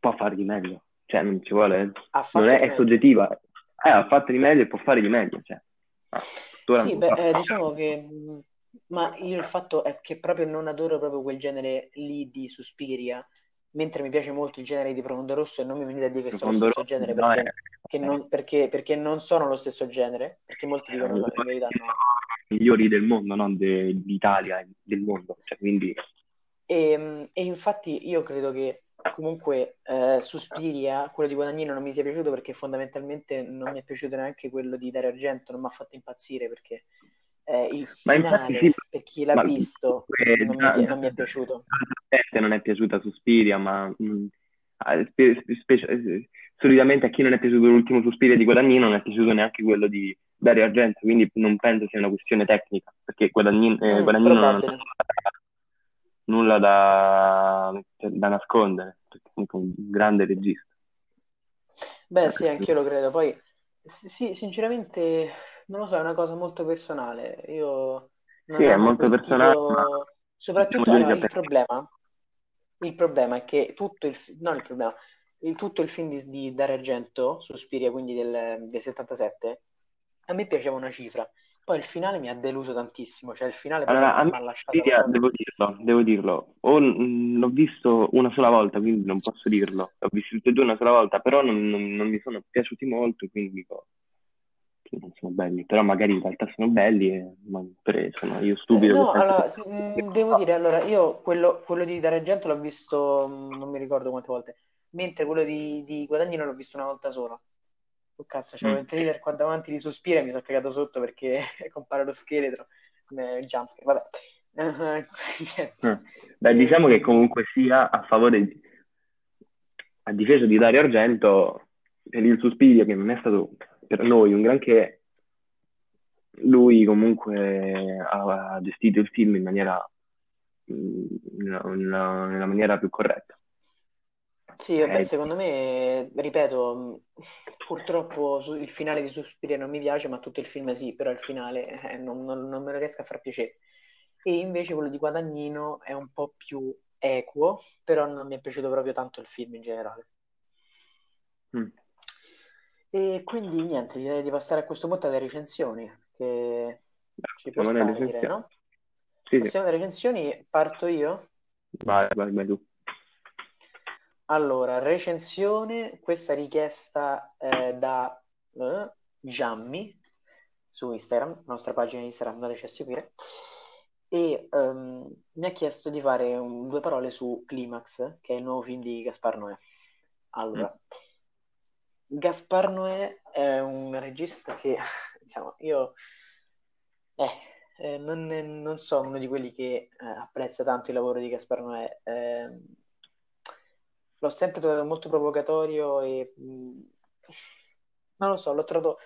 può fare di meglio. Cioè, non ci vuole, non è, è soggettiva. Eh, ha fatto di meglio e può fare di meglio. Cioè, ah, Sì, beh, eh, diciamo che, ma io il fatto è che proprio non adoro proprio quel genere lì di Suspiria, mentre mi piace molto il genere di Profondo Rosso e non mi venite a dire che sono lo Profondo stesso Rosso genere no, perché, che è, non, perché, perché non sono lo stesso genere, perché molti dicono la- verità no. migliori del mondo, non de- d'Italia, del mondo. Cioè, quindi, E, mh, e infatti io credo che comunque eh, Suspiria, quello di Guadagnino, non mi sia piaciuto perché fondamentalmente non mi è piaciuto neanche quello di Dario Argento, non mi ha fatto impazzire perché eh, il infatti sì, finale, per chi l'ha visto, comunque non mi, non mi è piaciuto. non è piaciuta Suspiria, ma mh, a- spe- spe- eh, solitamente a chi non è piaciuto l'ultimo Suspiria di Guadagnino non è piaciuto neanche quello di Dario Argento, quindi non penso sia una questione tecnica, perché Guadagnino, eh, Mm, Guadagnino non. Nulla da, da nascondere, perché comunque è un grande regista. Beh, sì, anch'io lo credo. Poi, sì, sinceramente, non lo so, è una cosa molto personale. Io Sì, non è amo molto personale, ma Soprattutto, allora, il problema, il problema è che tutto il... non il problema, il, tutto il film di, di Dario Argento, Suspiria, quindi del, del 77, a me piaceva una cifra. Poi il finale mi ha deluso tantissimo, cioè il finale Allora, a mi ha lasciato proprio... devo dirlo, devo dirlo, o, mh, l'ho visto una sola volta, quindi non posso dirlo, l'ho visto tutti e due una sola volta, però non, non- non mi sono piaciuti molto, quindi dico non sono belli, però magari in realtà sono belli e ma per- sono io Eh, stupido che no, allora, che... mh, devo dire, allora, io quello, quello di Dario Argento l'ho visto, mh, non mi ricordo quante volte, mentre quello di, di Guadagnino l'ho visto una volta sola. Oh cazzo, c'avevo Mm. il trailer qua davanti di Sospira e mi sono cagato sotto perché compare lo scheletro come jumpscare, vabbè. Mm. Beh, diciamo che comunque sia a favore, di- a difesa di Dario Argento, per il Suspiria, che non è stato per noi un granché, lui comunque ha gestito il film in maniera, mm, nella, nella- nella maniera più corretta. Sì, vabbè, Ok? secondo me, ripeto, mh, purtroppo il finale di Suspiria non mi piace, ma tutto il film sì, però il finale eh, non, non- non me lo riesco a far piacere. E invece quello di Guadagnino è un po' più equo, però non mi è piaciuto proprio tanto il film in generale. Mm. E quindi niente, direi di passare a questo punto alle recensioni, che ci può stare, direi, no? Sì, sì. Passiamo alle recensioni, parto io. Vai, vai, vai tu. Allora, recensione, questa richiesta eh, da eh, Giammi su Instagram, nostra pagina Instagram, andateci a seguire, e ehm, mi ha chiesto di fare un- due parole su Climax, che è il nuovo film di Gaspar Noè. Allora, Gaspar Noè è un regista che, diciamo, io eh, eh, non, non sono uno di quelli che eh, apprezza tanto il lavoro di Gaspar Noè. L'ho sempre trovato molto provocatorio e mh, non lo so, l'ho trovato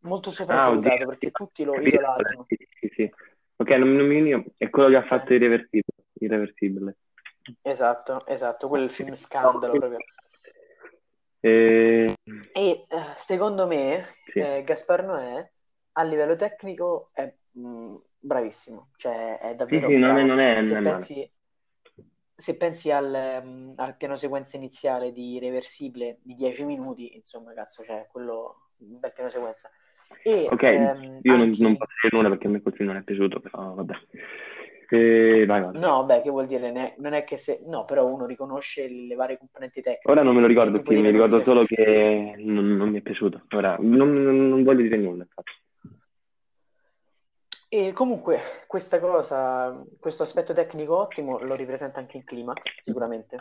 molto Ah, sopravvalutato perché tutti lo idolatrano. sì, sì, sì. Ok, non, non mi è quello che ha fatto Eh, Irreversibile. Irreversibile. esatto, esatto, quello è il film scandalo proprio. Eh, E eh, secondo me sì. eh, Gaspar Noè a livello tecnico è mh, bravissimo, cioè è Sì, davvero sì, non è, bravo. non è, non è male. pensi, se pensi al, mh, al piano sequenza iniziale di Reversibile di 10 minuti, insomma, cazzo, cioè quello un bel piano sequenza. E Ok, ehm, io non, anche non posso dire nulla perché a me quel film non è piaciuto, però vabbè. Eh, vai, vai. No, beh, che vuol dire? Ne- non è che se... No, però uno riconosce le varie componenti tecniche. Ora non me lo ricordo tipo più, mi ricordo solo che non, non mi è piaciuto. Ora, non, non- non voglio dire nulla, infatti. E comunque questa cosa, questo aspetto tecnico ottimo lo ripresenta anche in Climax, sicuramente,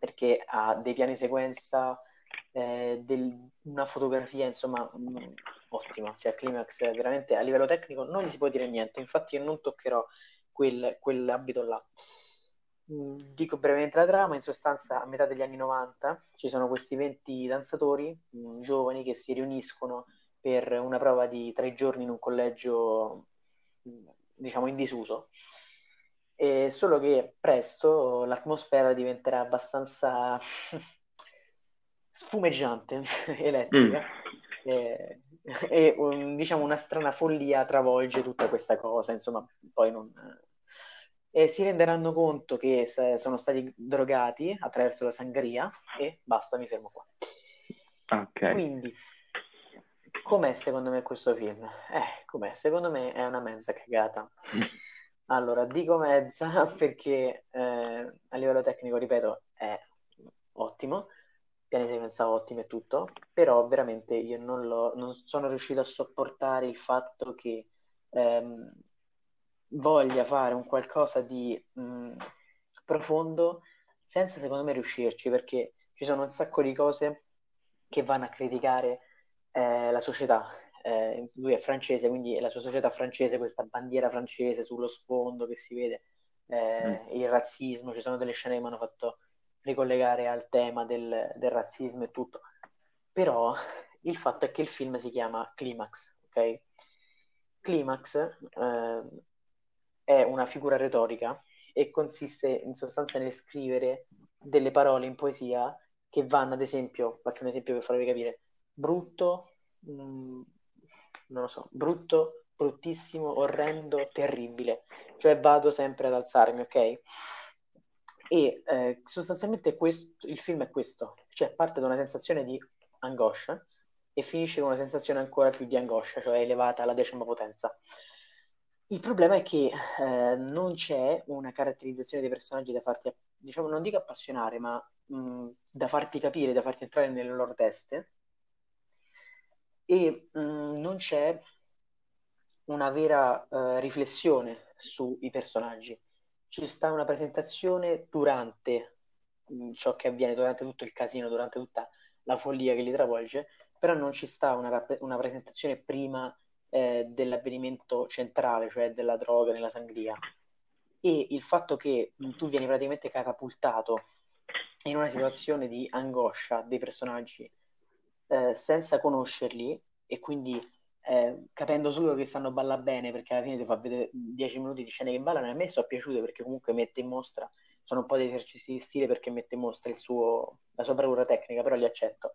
perché ha dei piani sequenza, eh, del- una fotografia, insomma, mh, ottima. Cioè, Climax veramente a livello tecnico non gli si può dire niente, infatti io non toccherò quel, quell'abito là. Mm, Dico brevemente la trama, in sostanza a metà degli anni 90 ci sono questi 20 danzatori mm, giovani che si riuniscono per una prova di tre giorni in un collegio, mm, diciamo, in disuso. E solo che presto l'atmosfera diventerà abbastanza sfumeggiante, Mm. elettrica, e, e, um, diciamo una strana follia travolge tutta questa cosa, insomma, poi non... E si renderanno conto che sono stati drogati attraverso la sangria e basta, mi fermo qua. Ok. Quindi, com'è secondo me questo film? Eh, com'è? Secondo me è una mezza cagata. Allora, dico mezza perché eh, a livello tecnico, ripeto, è ottimo, piani sequenza ottimi e tutto, però veramente io non, l'ho- non sono riuscito a sopportare il fatto che ehm, voglia fare un qualcosa di mh, profondo senza secondo me riuscirci, perché ci sono un sacco di cose che vanno a criticare eh, la società. Eh, lui è francese, quindi è la sua società francese, questa bandiera francese sullo sfondo che si vede, eh, Mm. il razzismo, ci sono delle scene che mi hanno fatto ricollegare al tema del, del razzismo e tutto. Però il fatto è che il film si chiama Climax, ok? Climax eh, è una figura retorica e consiste in sostanza nel scrivere delle parole in poesia che vanno, ad esempio, faccio un esempio per farvi capire, brutto, mh, non lo so, brutto, bruttissimo, orrendo, terribile. Cioè vado sempre ad alzarmi, ok? E eh, sostanzialmente questo, il film è questo, cioè parte da una sensazione di angoscia e finisce con una sensazione ancora più di angoscia, cioè elevata alla decima potenza. Il problema è che eh, non c'è una caratterizzazione dei personaggi da farti, diciamo, non dico appassionare, ma mh, da farti capire, da farti entrare nelle loro teste e mh, non c'è una vera eh, riflessione sui personaggi. Ci sta una presentazione durante mh, ciò che avviene, durante tutto il casino, durante tutta la follia che li travolge, però non ci sta una, rap- una presentazione prima eh, dell'avvenimento centrale, cioè della droga, nella sangria. E il fatto che mh, tu vieni praticamente catapultato in una situazione di angoscia dei personaggi eh, senza conoscerli e quindi eh, capendo solo che sanno ballare bene perché alla fine ti fa vedere 10 minuti di scene che ballano e a me sono piaciute perché comunque mette in mostra sono un po' di esercizi di stile perché mette in mostra suo, la sua bravura tecnica però li accetto.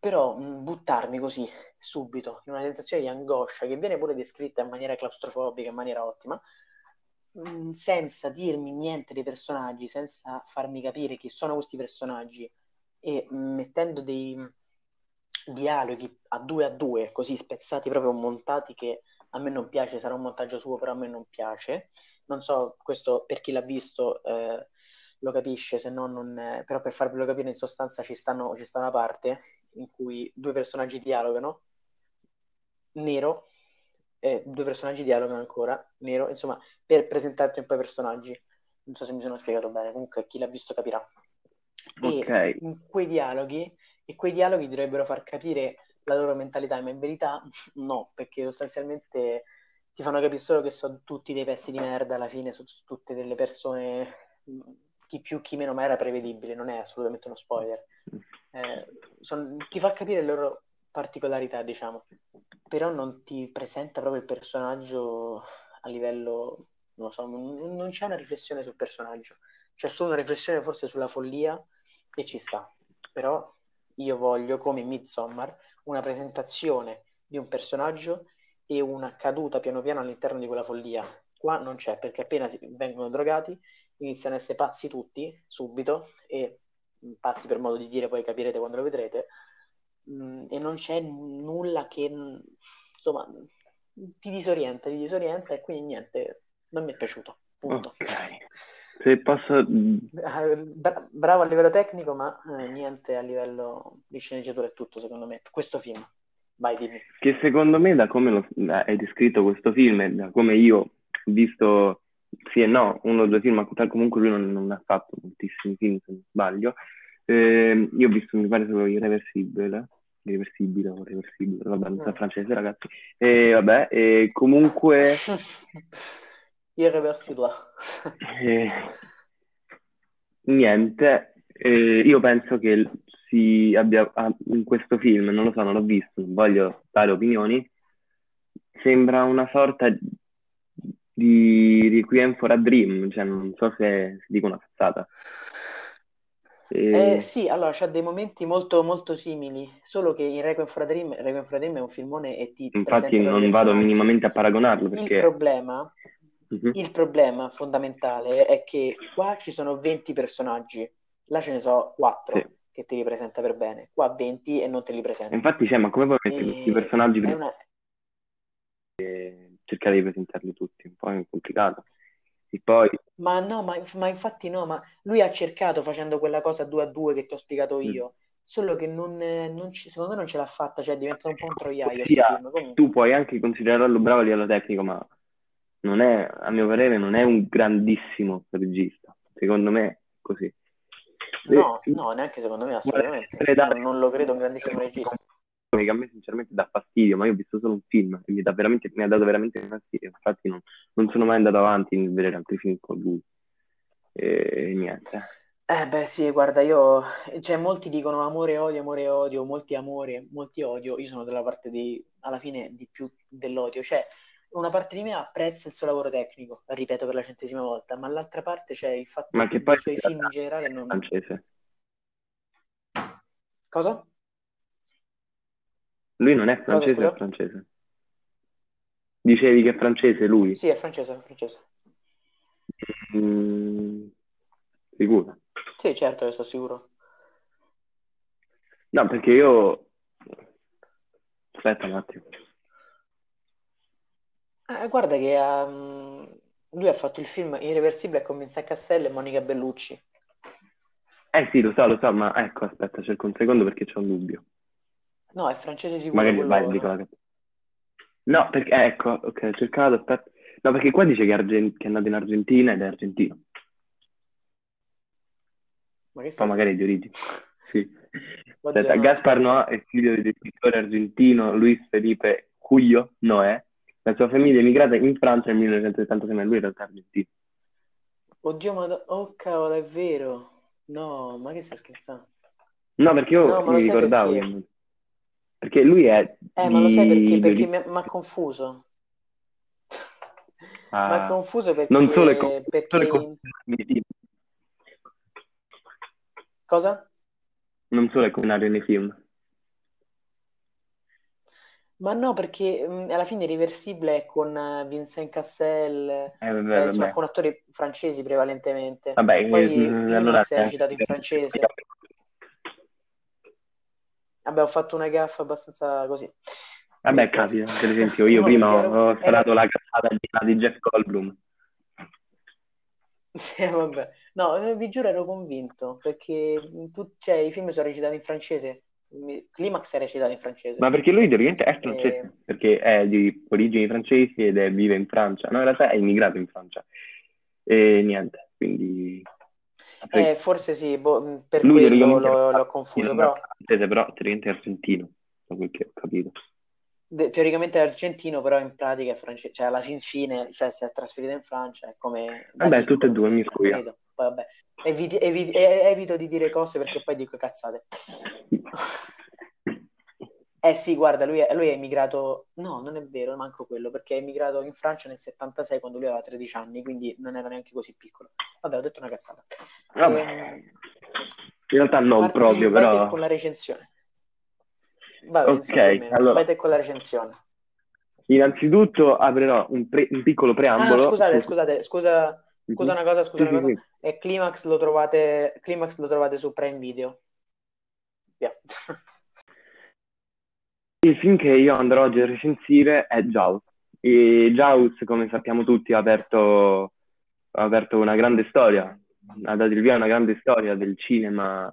Però mh, buttarmi così subito in una sensazione di angoscia che viene pure descritta in maniera claustrofobica in maniera ottima mh, senza dirmi niente dei personaggi senza farmi capire chi sono questi personaggi e mh, mettendo dei dialoghi a due a due, così spezzati, proprio montati, che a me non piace, sarà un montaggio suo, però a me non piace. Non so, questo per chi l'ha visto eh, lo capisce, se no non... è- Però per farvelo capire, in sostanza ci stanno, ci sta una parte in cui due personaggi dialogano, nero, e due personaggi dialogano ancora, nero, insomma, per presentarti un po' i personaggi. Non so se mi sono spiegato bene, comunque chi l'ha visto capirà. E Ok. in quei dialoghi, e quei dialoghi dovrebbero far capire la loro mentalità, ma in verità no, perché sostanzialmente ti fanno capire solo che sono tutti dei pezzi di merda alla fine, sono tutte delle persone, chi più chi meno, ma era prevedibile, non è assolutamente uno spoiler. Eh, son- ti fa capire le loro particolarità, diciamo, però non ti presenta proprio il personaggio a livello, non so, non, non c'è una riflessione sul personaggio, c'è solo una riflessione forse sulla follia e ci sta, però io voglio, come Midsommar, una presentazione di un personaggio e una caduta piano piano all'interno di quella follia. Qua non c'è, perché appena vengono drogati iniziano a essere pazzi tutti, subito, e mh, pazzi per modo di dire, poi capirete quando lo vedrete, mh, e non c'è nulla che, mh, insomma, ti disorienta, ti disorienta e quindi niente, non mi è piaciuto. Punto. Ok. Se posso... Eh, bra- bravo a livello tecnico, ma eh, niente a livello di sceneggiatura è tutto, secondo me. Questo film. Vai, dimmi. Che secondo me, da come lo, hai descritto questo film, e da come io ho visto sì e no, uno o due film, ma comunque lui non, non ha fatto moltissimi film, se non sbaglio. Eh, io ho visto, mi pare, solo Irreversibile, irreversibile o reversibile, vabbè, non so Mm. francese, ragazzi. E vabbè, e comunque... Irreversibile. Eh, niente, eh, io penso che si abbia ah, in questo film, non lo so, non l'ho visto, non voglio dare opinioni, sembra una sorta di Requiem for a Dream, cioè non so se, dico una cazzata. Eh, Eh, sì, allora c'ha dei momenti molto, molto simili, solo che in Requiem for a Dream, Requiem for a Dream è un filmone e ti infatti non vado minimamente a paragonarlo Il perché... problema, Mhm. il problema fondamentale è che qua ci sono 20 personaggi, là ce ne so 4 Sì. che te li presenta per bene, qua 20 e non te li presenta. Infatti, cioè, ma come puoi mettere questi E personaggi è per una... cercare di presentarli tutti? Un po' è complicato. E poi... Ma no, ma, ma infatti no, ma lui ha cercato facendo quella cosa due a due che ti ho spiegato Mm. io, solo che non, non ci- secondo me non ce l'ha fatta, cioè è diventato un po' un troiaio. Comunque, tu puoi anche considerarlo bravo a livello tecnico, ma non è, a mio parere, non è un grandissimo regista. Secondo me, è così. no, E- no, neanche secondo me, assolutamente. dare- Non, lo credo un grandissimo regista. che a me sinceramente dà fastidio, ma io ho visto solo un film e mi, dà veramente, mi ha dato veramente fastidio. Infatti non, non sono mai andato avanti nel vedere altri film con lui. E niente. Eh beh sì, guarda, io, cioè molti dicono amore odio, amore odio, molti amore, molti odio, io sono dalla parte di, alla fine, di più dell'odio, cioè una parte di me apprezza il suo lavoro tecnico, ripeto per la centesima volta, ma l'altra parte c'è il fatto Ma che che i suoi film in generale non... francese. Cosa? Lui non è francese, scusa? è francese. Dicevi che è francese lui? Sì, è francese, è francese. Mm, sicuro? Sì, certo, ne sono sicuro. No, perché io... Aspetta un attimo. Eh, guarda che um, lui ha fatto il film Irreversibile con Vincent Cassel e Monica Bellucci. Eh sì, lo so, lo so, ma ecco, aspetta, cerco un secondo perché c'ho un dubbio. No, è francese sicuro Magari vai, dico no? la No, perché, eh, ecco, ok, ho cercato, aspetta. No, perché qua dice che, è argen- che è nato in Argentina ed è argentino. Ma che Poi magari è di origine. Sì. Aspetta, Gaspar. Noà è figlio del scrittore argentino Luis Felipe Cuyo Noè. La sua famiglia è emigrata in Francia nel 1976, ma lui in realtà è argentino. Oddio, ma... Oh, cavolo, è vero. No, ma che stai scherzando? No, perché io No, mi ricordavo perché? Perché lui è Eh, ma lo sai perché? di... Perché di- mi ha mi confuso. Mi Ah, ha confuso non solo è perché... con- perché... solo è con- Cosa? non solo è comminario nei film. Ma no, perché mh, alla fine Irreversibile è con eh, Vincent Cassel, Eh, eh, vabbè, insomma, vabbè. con attori francesi prevalentemente. Vabbè, Poi eh, allora Climax è eh, recitato in francese. Vabbè, ho fatto una gaffa abbastanza così. Vabbè, capita, per esempio, io No, prima ho, ero- sparato la cazzata di, di Jeff Goldblum. Sì, vabbè. No, eh, vi giuro ero convinto, perché mh, tu- cioè, i film sono recitati in francese. Climax è recitato in francese. Ma perché lui teoricamente è francese, Eh, perché è di origini francesi ed è, vive in Francia. No, in realtà è immigrato in Francia. E niente, quindi... eh, forse sì, boh, per lui quello l'ho, l'ho confuso, però francese, però teoricamente è argentino, da quel che ho capito. de- teoricamente è argentino, però in pratica è francese. Cioè, alla fin fine, cioè, si è trasferito in Francia, è come Vabbè, tutte e due, mi scusa. Poi vabbè, eviti- evi- evito di dire cose perché poi dico cazzate. Eh sì, guarda, lui è, lui è emigrato, no, non è vero, manco quello, perché è emigrato in Francia nel 76 quando lui aveva 13 anni, quindi non era neanche così piccolo. Vabbè, ho detto una cazzata. Vabbè, Ehm, in realtà non parti- proprio, vai però... con la recensione. Vai, Ok, insomma, allora- Vai te con la recensione. Innanzitutto aprirò un, pre- un piccolo Ah, preambolo. scusate, scusate, scusa, scusa una cosa, scusa Sì, una sì, cosa. sì. E Climax lo trovate, Climax lo trovate su Prime Video. Via. Il film che io andrò oggi a recensire è Jaws, e Jaws, come sappiamo tutti, ha aperto, ha aperto una grande storia, ha dato il via a una grande storia del cinema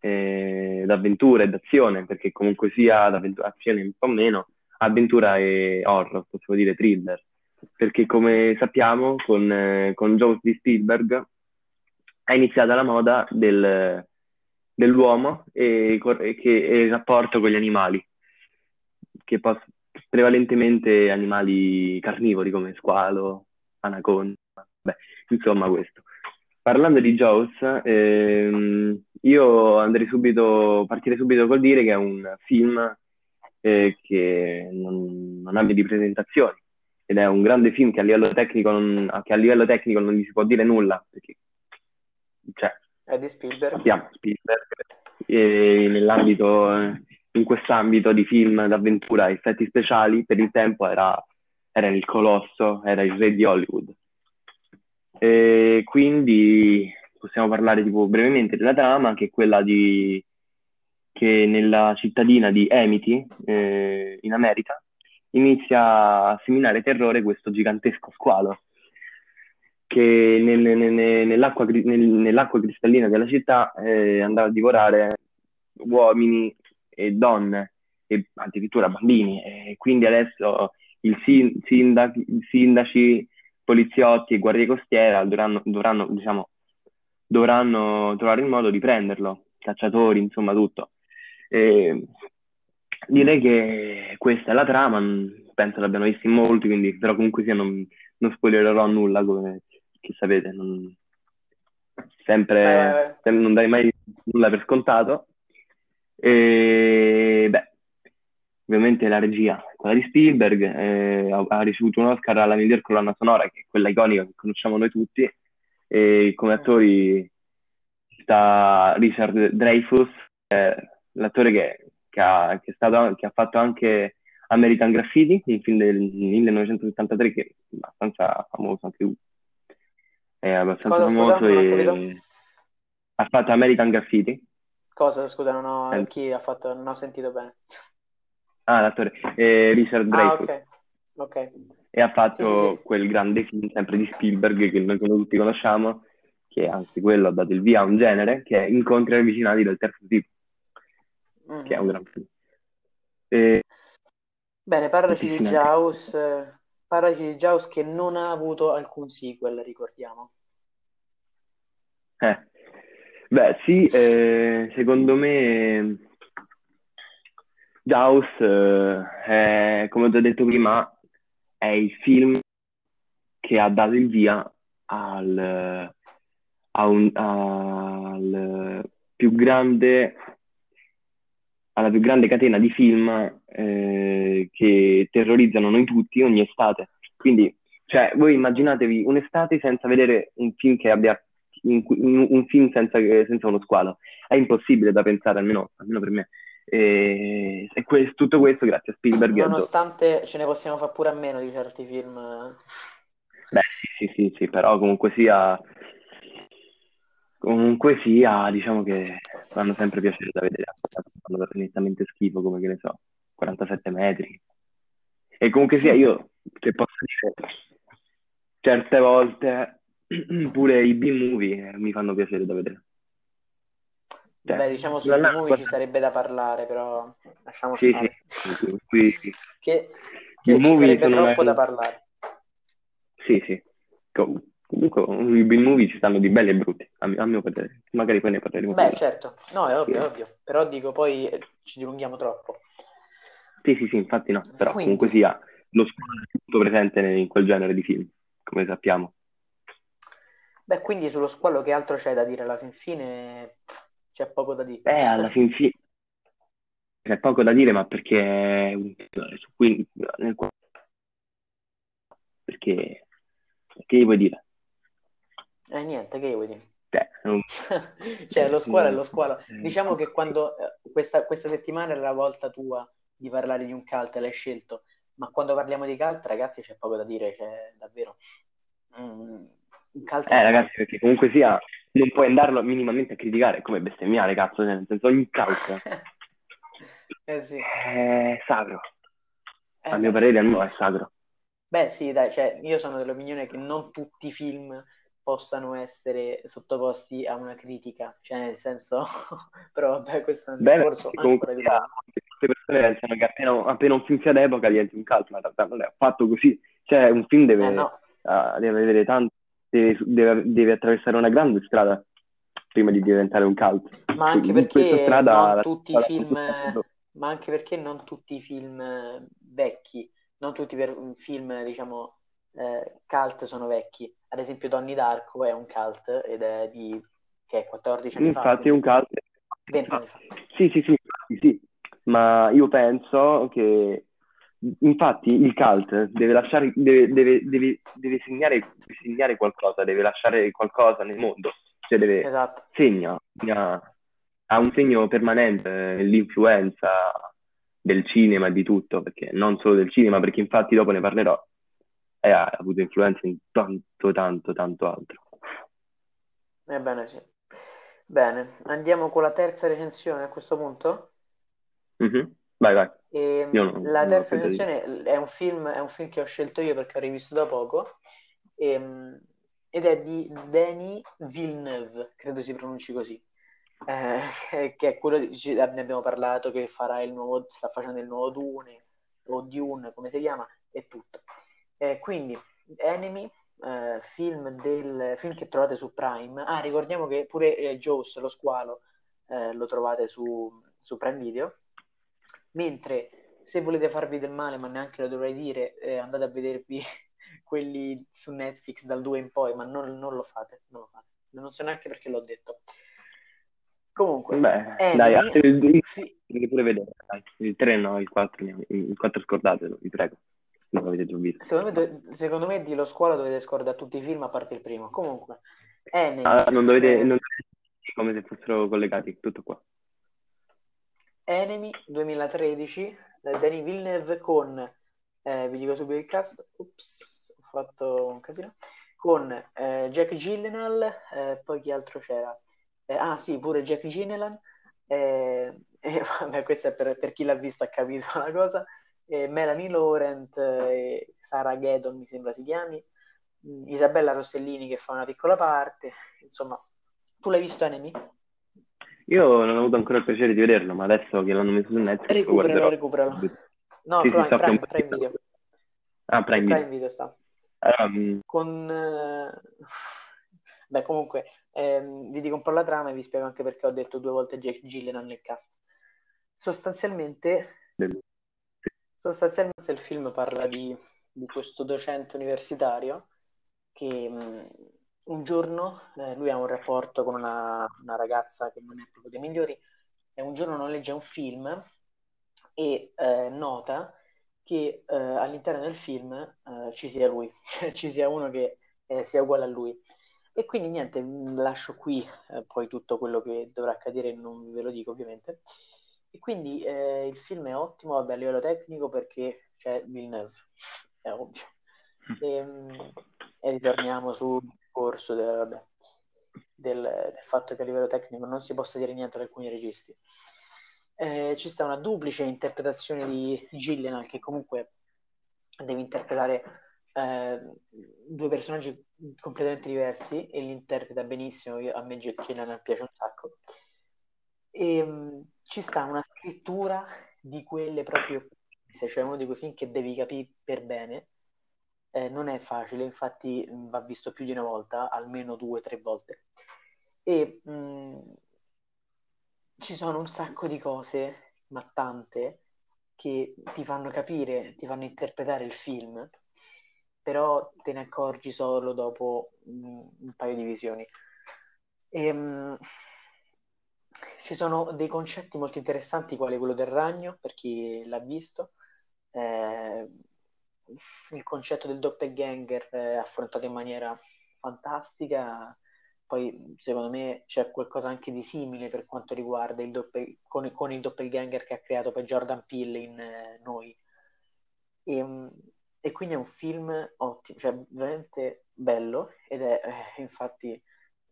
eh, d'avventura e d'azione, perché comunque sia d'azione un po' meno, avventura e horror, possiamo dire thriller, perché come sappiamo con, eh, con Jaws di Spielberg è iniziata la moda del, dell'uomo e, che, e il rapporto con gli animali, che poss- prevalentemente animali carnivori come squalo, anaconda, beh, insomma questo. Parlando di Jaws, ehm, io andrei subito, partirei subito col dire che è un film eh, che non, non abbia di presentazioni ed è un grande film che a livello tecnico non, che a livello tecnico non gli si può dire nulla perché cioè, è di Spielberg. Abbiamo Spielberg e nell'ambito, in quest'ambito di film d'avventura e effetti speciali per il tempo era, era il colosso, era il re di Hollywood. E quindi possiamo parlare tipo brevemente della trama, che è quella di che nella cittadina di Amity, eh, in America, inizia a seminare terrore questo gigantesco squalo che nel, nel, nell'acqua, nell'acqua, cristallina della città eh, andava a divorare uomini e donne e addirittura bambini e quindi adesso il sindac, i sindaci, poliziotti e guardie costiere dovranno, dovranno, diciamo, dovranno trovare il modo di prenderlo, cacciatori, insomma tutto. E direi che questa è la trama, penso l'abbiano vista in molti, quindi, però comunque sia non, non spoilerò nulla come, che sapete, non, sempre, eh. non dai mai nulla per scontato. E beh, ovviamente la regia, quella di Spielberg, eh, ha ricevuto un Oscar alla miglior colonna sonora, che è quella iconica che conosciamo noi tutti, e come attori sta Richard Dreyfus, eh, l'attore che, che, ha, che, stato, che, ha, fatto anche American Graffiti, un film del 1973 che è abbastanza famoso anche lui è abbastanza Cosa, famoso scusa, e ha fatto American Graffiti. Cosa, scusa, non ho, eh. chi ha fatto, non ho sentito bene. Ah, l'attore, eh, Richard Dreyfuss. Ah, ok, ok. E ha fatto sì, sì, sì. quel grande film sempre di Spielberg che noi tutti conosciamo, che anzi quello ha dato il via a un genere, che è Incontri ravvicinati del terzo tipo, mm. che è un gran film. E... Bene, parlaci di Jaws, Parlaci di Jaws che non ha avuto alcun sequel, ricordiamo. Eh. Beh, sì, eh, secondo me Jaws, eh, è, come ho già detto prima, è il film che ha dato il via al, a un, al più grande alla più grande catena di film eh, che terrorizzano noi tutti ogni estate. Quindi, cioè, voi immaginatevi un'estate senza vedere un film che abbia un, un film senza, senza, uno squalo. È impossibile da pensare, almeno, almeno per me. E, e questo, tutto questo grazie a Spielberg. Nonostante ce ne possiamo fare pure a meno di certi film. Beh, sì, sì, sì, sì però comunque sia Comunque sia, diciamo che fanno sempre piacere da vedere, fanno veramente schifo, come che ne so, 47 metri. E comunque sia, io, se posso dire, certe volte pure i B-movie eh, mi fanno piacere da vedere. Cioè, Beh, diciamo sui B-movie ci sarebbe da parlare, però lasciamo sì, stare. Sì, qui... Che, che ci sarebbe troppo da parlare. Sì, sì. Comunque, i B movie ci stanno di belli e brutti, a mio, a mio parere. Magari poi ne parleremo. Beh, certo, no, è ovvio, è ovvio. Però dico, poi eh, ci dilunghiamo troppo. Sì, sì, sì, infatti no. Però Quindi... comunque sia, lo squalo è tutto presente in quel genere di film, come sappiamo. Beh, quindi sullo squalo che altro c'è da dire? Alla fin fine c'è poco da dire. Beh, alla fin fine c'è poco da dire, ma perché su cui, nel... perché, perché gli vuoi dire? Eh, niente, che vuoi dire? Cioè, non... cioè, lo squalo è lo squalo. Diciamo che quando eh, questa, questa, settimana è la volta tua di parlare di un cult, l'hai scelto, ma quando parliamo di cult, ragazzi, c'è poco da dire, c'è davvero. Mm, un cult eh, ragazzi, perché comunque sia, non puoi andarlo minimamente a criticare come bestemmiare, cazzo, cioè, nel senso ogni cult eh sì. è sacro. Eh, a mio parere, sì. è sacro. Beh, sì, dai, cioè, io sono dell'opinione che non tutti i film possano essere sottoposti a una critica, cioè nel senso, però vabbè, questo è un Beh, discorso comunque ancora più sia, queste persone pensano che appena, appena un film sia d'epoca diventi un cult, ma in realtà non è affatto così. Cioè, un film Eh deve, no, ah, deve avere tanto, deve, deve- deve attraversare una grande strada prima di diventare un cult. ma anche In questa perché strada non tutti i film, ma anche perché non tutti i film eh, vecchi, non tutti i film, diciamo, eh, cult sono vecchi. Ad esempio Donnie Darko è un cult ed è di, che è 14 anni fa, Infatti è un cult. 20 anni fa. Sì, sì, sì, infatti sì, ma io penso che infatti il cult deve lasciare, deve, deve, deve, deve segnare, segnare qualcosa, deve lasciare qualcosa nel mondo, cioè deve Esatto. segna, segna- ha un segno permanente nell'influenza del cinema e di tutto, perché non solo del cinema, perché infatti dopo ne parlerò, e ha avuto influenza in tanto, tanto, tanto altro. Ebbene sì. Bene, andiamo con la terza recensione a questo punto. Mhm. Vai, vai. E Io non, la terza recensione è un film, è un film che ho scelto io perché ho rivisto da poco ehm, ed è di Denis Villeneuve, credo si pronunci così, eh, che- è quello di, ne abbiamo parlato, che farà il nuovo, sta facendo il nuovo Dune o Dune, come si chiama, e tutto. Eh, quindi, Enemy, eh, film, del, film che trovate su Prime. Ah, ricordiamo che pure eh, Jaws, lo squalo, eh, lo trovate su, su Prime Video. Mentre se volete farvi del male, ma neanche lo dovrei dire, eh, andate a vedervi quelli su Netflix dal 2 in poi, ma non, non lo fate, non lo fate. Non so neanche perché l'ho detto. Comunque, Beh, Enemy, dai, altri- il, il, fi- pure vedere, dai. Il 3 no, il 4, il 4 scordatelo, vi prego. Non l'avete già visto. secondo me, do- secondo me di Lo Squalo dovete scordare tutti i film a parte il primo. Comunque, Enemy, Ah, non dovete, non dovete come se fossero collegati, tutto qua. Enemy 2013, eh, Denis Villeneuve con, eh, vi dico subito il cast, ups, ho fatto un casino, con eh, Jack Gyllenhaal, eh, poi chi altro c'era? Eh, ah sì, pure Jack Gyllenhaal, eh, vabbè, questo è per, per chi l'ha visto ha capito la cosa, eh, Melanie Laurent eh, Sara Gedon mi sembra si chiami, mm, Isabella Rossellini che fa una piccola parte, insomma, tu l'hai visto Enemy? Io non ho avuto ancora il piacere di vederlo, ma adesso che l'hanno messo su Netflix lo Recuperalo, recuperalo. No, Sì, sì, Prime, un Prime, Prime Video. Ah, Prime Prime Video. Video sta. Mm, Con... eh, Beh, comunque, ehm, vi dico un po' la trama e vi spiego anche perché ho detto due volte Jack Gyllenhaal nel cast. Sostanzialmente, del- sostanzialmente il film parla di, di questo docente universitario che mh, un giorno eh, lui ha un rapporto con una, una ragazza che non è proprio dei migliori e un giorno noleggia un film e eh, nota che eh, all'interno del film eh, ci sia lui, ci sia uno che eh, sia uguale a lui. E quindi niente, lascio qui eh, poi tutto quello che dovrà accadere, non ve lo dico ovviamente. E quindi eh, il film è ottimo vabbè, a livello tecnico perché c'è Villeneuve, è ovvio. E, mh, e ritorniamo sul discorso del, del, del fatto che a livello tecnico non si possa dire niente ad alcuni registi. Eh, ci sta una duplice interpretazione di Gillian che comunque deve interpretare eh, due personaggi completamente diversi e li interpreta benissimo. Io- a me Gillian piace un sacco. E, mh, ci sta una scrittura di quelle proprio, se c'è uno di quei film che devi capire per bene, eh, non è facile, infatti mh, va visto più di una volta, almeno due o tre volte. E mh, ci sono un sacco di cose, ma tante, che ti fanno capire, ti fanno interpretare il film, però te ne accorgi solo dopo mh, un paio di visioni. E, mh, ci sono dei concetti molto interessanti, quale quello del ragno, per chi l'ha visto. Eh, il concetto del doppelganger è affrontato in maniera fantastica. Poi, secondo me, c'è qualcosa anche di simile per quanto riguarda il doppel- con, con il doppelganger che ha creato poi Jordan Peele in eh, Noi. E, mh, e quindi è un film ottimo, cioè veramente bello. Ed è, eh, infatti,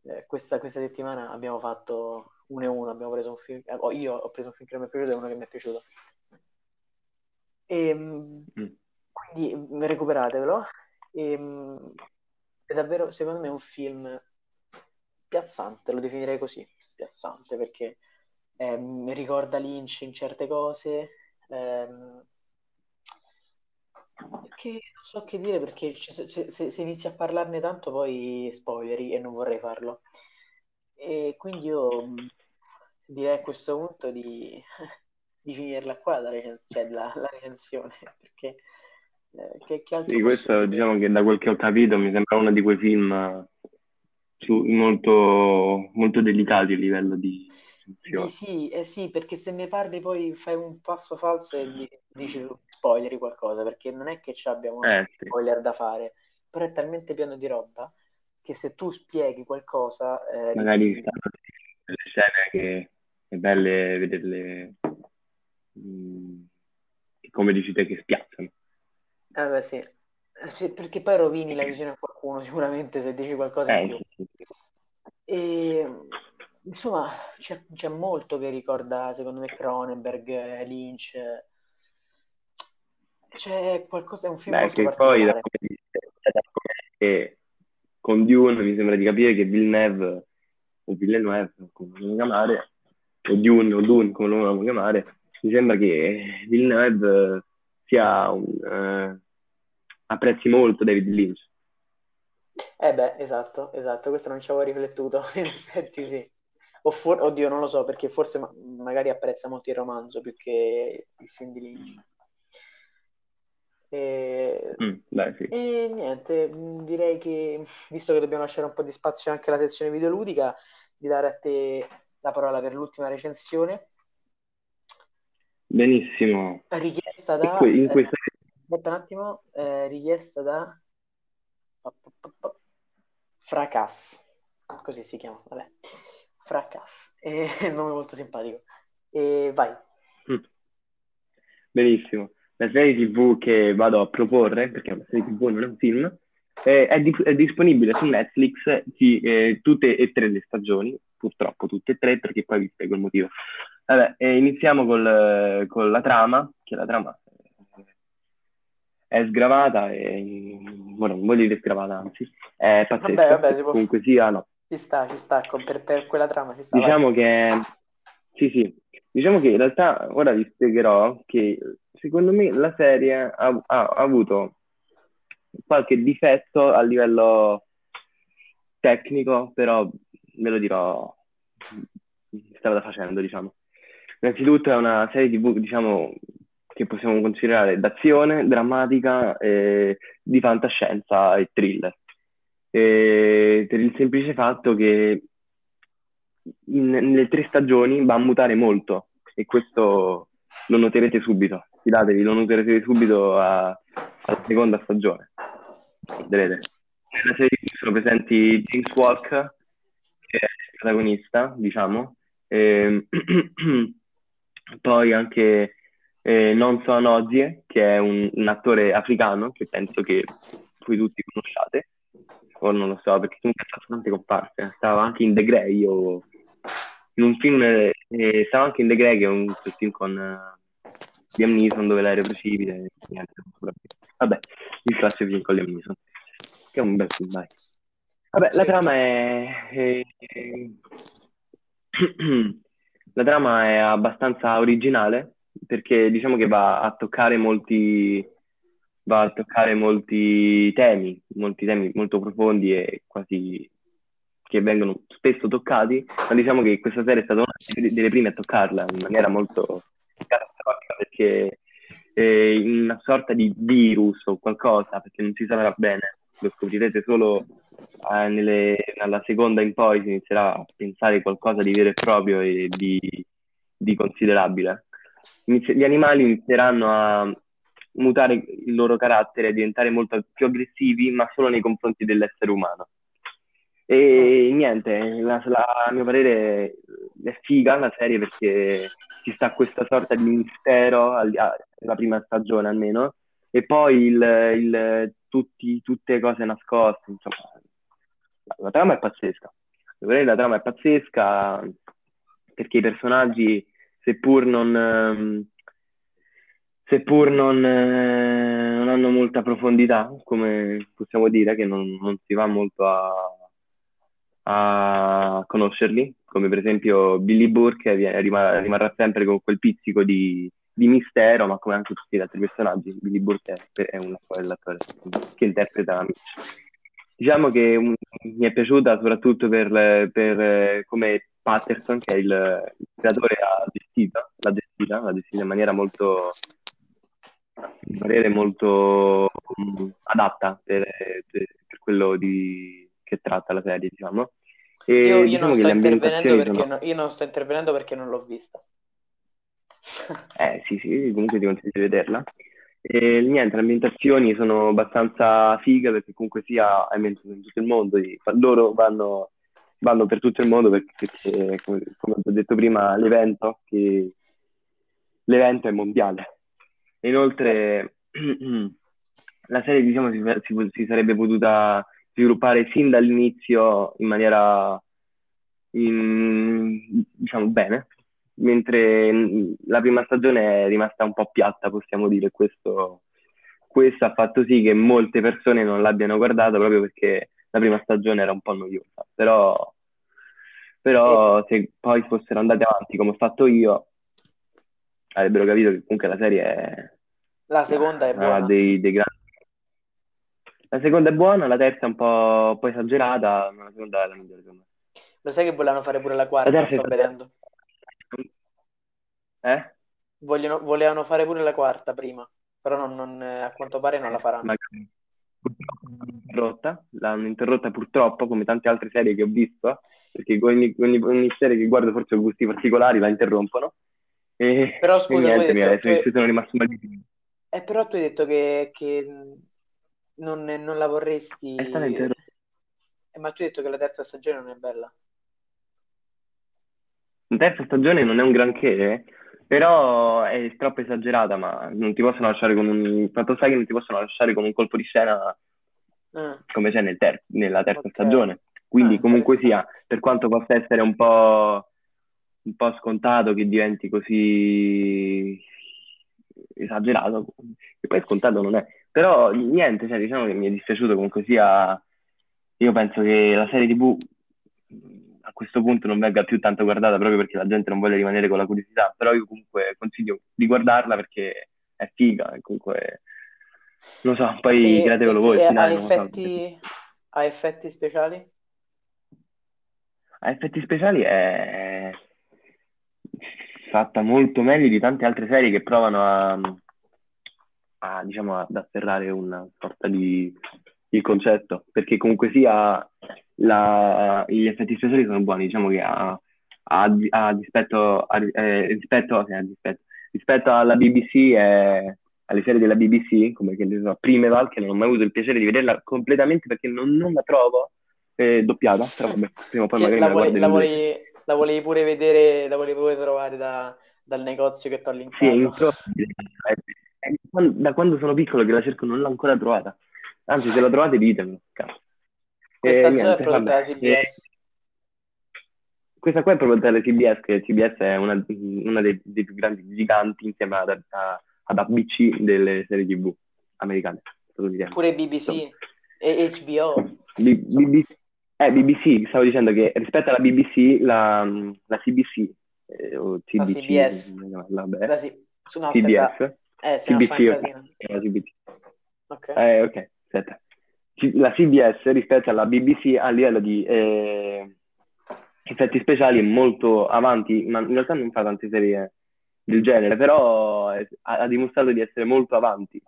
eh, questa, questa settimana abbiamo fatto uno e uno, abbiamo preso un film, eh, oh, io ho preso un film che non mi è piaciuto e uno che mi è piaciuto. E, mh, Mm. quindi recuperatevelo. E, ehm, è davvero, secondo me, un film spiazzante, lo definirei così, spiazzante, perché ehm, ricorda Lynch in certe cose, ehm, che non so che dire perché se, se, se, inizi a parlarne tanto poi spoileri e non vorrei farlo. E quindi io mm, direi a questo punto di, di finirla qua la, recens- cioè la, la recensione, perché eh, che, che altro sì, questo diciamo che da quel che ho capito mi sembra uno di quei film su, molto, molto delicati a livello di eh sì, eh sì, perché se ne parli poi fai un passo falso e dici spoileri qualcosa, perché non è che ci abbiamo eh, sì. spoiler da fare, però è talmente pieno di roba che se tu spieghi qualcosa... Eh, Magari rischi... delle scene che è belle vederle, mh, mm, come dici te, che spiazzano. Eh beh, sì. sì. perché poi rovini la visione a qualcuno sicuramente se dici qualcosa in eh, più. Sì. E, insomma, c'è, c'è, molto che ricorda, secondo me, Cronenberg, Lynch. C'è qualcosa, è un film Beh, molto che poi da che con Dune mi sembra di capire che Villeneuve o Villeneuve, come lo chiamare, o Dune o Dune, come lo vogliamo chiamare, mi sembra che Villeneuve sia un, uh, apprezzi molto David Lynch. Eh beh, esatto, esatto, questo non ci avevo riflettuto, in effetti sì. O for- oddio, non lo so, perché forse ma- magari apprezza molto il romanzo più che il film di Lynch. E... Mm, dai, sì. e niente, direi che visto che dobbiamo lasciare un po' di spazio anche alla sezione videoludica, di dare a te la parola per l'ultima recensione. Benissimo. Richiesta da... In questa... eh, aspetta un attimo, eh, richiesta da... Fracas, così si chiama, vabbè. Fracas, è un nome molto simpatico. E vai. Mm. Benissimo. La serie TV che vado a proporre, perché è una serie TV non è un film, eh, è, di- è, disponibile su Netflix sì, eh, tutte e tre le stagioni, purtroppo tutte e tre, perché poi vi spiego il motivo. Vabbè, eh, iniziamo col, con la trama, che la trama è sgravata e bueno, non voglio dire sgravata, anzi, è pazzesca. Vabbè, vabbè, si può... Comunque sia, no. Ci sta, ci sta, per, per quella trama ci sta. Diciamo vai. che, sì, sì, diciamo che in realtà ora vi spiegherò che secondo me la serie ha, ha, ha avuto qualche difetto a livello tecnico, però ve lo dirò strada facendo, diciamo. Innanzitutto è una serie TV, diciamo, che possiamo considerare d'azione, drammatica, eh, di fantascienza e thriller. E per il semplice fatto che in, nelle tre stagioni va a mutare molto e questo lo noterete subito. Fidatevi, lo noterete subito a, alla seconda stagione. Vedrete. Nella serie sono presenti James Walk, protagonista, diciamo, e, poi anche eh, Non So Nozie, che è un, un, attore africano che penso che voi tutti conosciate, o non lo so, perché comunque ha fatto tante comparse. Stava anche in The Grey, o in un film, eh, stava anche in The Grey, che è un, film con uh, Liam Neeson dove l'aereo precipita. Vabbè, il classico film con Liam Neeson, che è un bel film, dai. Vabbè, la trama è... è... la trama è abbastanza originale, perché diciamo che va a toccare molti, va a toccare molti temi, molti temi molto profondi e quasi che vengono spesso toccati, ma diciamo che questa serie è stata una delle prime a toccarla in maniera molto catastrofica perché è una sorta di virus o qualcosa, perché non si saprà bene, lo scoprirete solo eh, nelle, alla seconda in poi si inizierà a pensare qualcosa di vero e proprio e di, di considerabile gli animali inizieranno a mutare il loro carattere, a diventare molto più aggressivi, ma solo nei confronti dell'essere umano. E niente, la, la, a mio parere è figa la serie perché ci sta questa sorta di mistero, la prima stagione almeno, e poi il, il, tutti, tutte cose nascoste, insomma. La trama è pazzesca. La trama è pazzesca perché i personaggi seppur non, ehm, seppur non, eh, non, hanno molta profondità, come possiamo dire, che non, non si va molto a, a, conoscerli, come per esempio Billy Burke rimarrà, rimarrà sempre con quel pizzico di, di, mistero, ma come anche tutti gli altri personaggi, Billy Burke è, è un l'attore che interpreta Mitch. Diciamo che un, mi è piaciuta soprattutto per, per come Patterson, che è il, il creatore, ha gestito, l'ha gestita, l'ha gestita in maniera molto parere molto um, adatta per, per, per quello di, che tratta la serie, diciamo. E io, io, diciamo non sto intervenendo perché sono... no, io non sto intervenendo perché non l'ho vista. Eh sì, sì, comunque ti consiglio di vederla. E niente, le ambientazioni sono abbastanza fighe perché comunque sia ambientato in tutto il mondo, loro vanno, vanno per tutto il mondo perché, perché come, come ho detto prima, l'evento, che, l'evento è mondiale, Inoltre, la serie diciamo, si, si, si, sarebbe potuta sviluppare sin dall'inizio in maniera in, diciamo bene, mentre la prima stagione è rimasta un po' piatta, possiamo dire. Questo, questo ha fatto sì che molte persone non l'abbiano guardata proprio perché la prima stagione era un po' noiosa. Però, però se poi fossero andati avanti come ho fatto io, avrebbero capito che comunque la serie è... La seconda è buona. Dei, dei grandi... La seconda è buona, la terza è un po', un po esagerata, ma la seconda è la migliore secondo me. Lo sai che volevano fare pure la quarta, la sto vedendo. Eh? Vogliono, volevano fare pure la quarta prima, però non, non, a quanto pare non la faranno. Magari. L'hanno interrotta, l'hanno interrotta purtroppo, come tante altre serie che ho visto, perché ogni, ogni, ogni serie che guardo forse ho gusti particolari la interrompono. E, però scusa, e niente, detto, mi, tu... sono rimasto malissimo. Eh, però tu hai detto che, che non, non, la vorresti... È. Eh, ma tu hai detto che la terza stagione non è bella. La terza stagione non è un granché, eh? Però è troppo esagerata, ma non ti possono lasciare con un... Fatto sai che non ti possono lasciare con un colpo di scena mm. come c'è nel ter- nella terza okay. stagione. Quindi ah, comunque sia, per quanto possa essere un po' un po' scontato che diventi così esagerato, che poi scontato non è. Però niente, cioè, diciamo che mi è dispiaciuto comunque sia... Io penso che la serie TV a questo punto non venga più tanto guardata proprio perché la gente non vuole rimanere con la curiosità, però io comunque consiglio di guardarla perché è figa e comunque non so, poi createvelo voi. ha, effetti, so. ha effetti speciali? Ha effetti speciali è fatta molto meglio di tante altre serie che provano a, a diciamo, ad afferrare una sorta di il concetto, perché comunque sia la, gli effetti speciali sono buoni, diciamo che a, a, a dispetto, a, eh, rispetto, eh, rispetto, rispetto, alla BBC e alle serie della BBC, come che ne so, Primeval, che non ho mai avuto il piacere di vederla completamente perché non, non la trovo eh, doppiata, però vabbè, prima o poi magari la, vuoi, la, vuoi, la volevi pure vedere, la volevi pure trovare da, dal negozio che ti ho linkato. Sì, improbabile. Da quando sono piccolo che la cerco non l'ho ancora trovata. Anzi, se la trovate ditemelo. Questa eh, è prodotta da CBS. Eh, questa qua è prodotta da CBS, che CBS è una, una dei, dei, più grandi giganti insieme ad, a, ad ABC delle serie TV americane. Pure BBC Insomma. e HBO. B- BBC, eh, BBC, stavo dicendo che rispetto alla BBC, la, la CBC eh, o TBC, la CBS, vabbè, la C- su, no, CBS, eh, CBC, okay. la CBC. Ok, eh, ok, aspetta. La CBS rispetto alla BBC a livello di eh, effetti speciali è molto avanti, ma in realtà non fa tante serie del genere, però ha, ha dimostrato di essere molto avanti,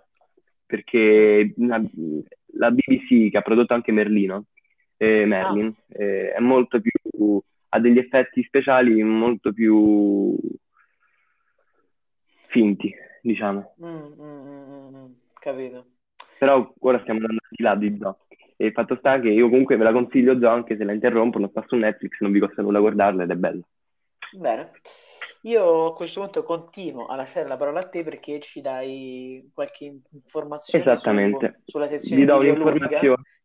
perché la, la BBC che ha prodotto anche Merlino, eh, Merlin, ah. eh, è molto più, ha degli effetti speciali molto più finti, diciamo. Mm, mm, mm, mm capito. Però ora stiamo andando di là di Zo. E il fatto sta che io comunque ve la consiglio Zo, anche se la interrompono, sta su Netflix, non vi costa nulla guardarla ed è bella. Bene. Io a questo punto continuo a lasciare la parola a te perché ci dai qualche informazione Esattamente. Su, sulla sezione videoludica.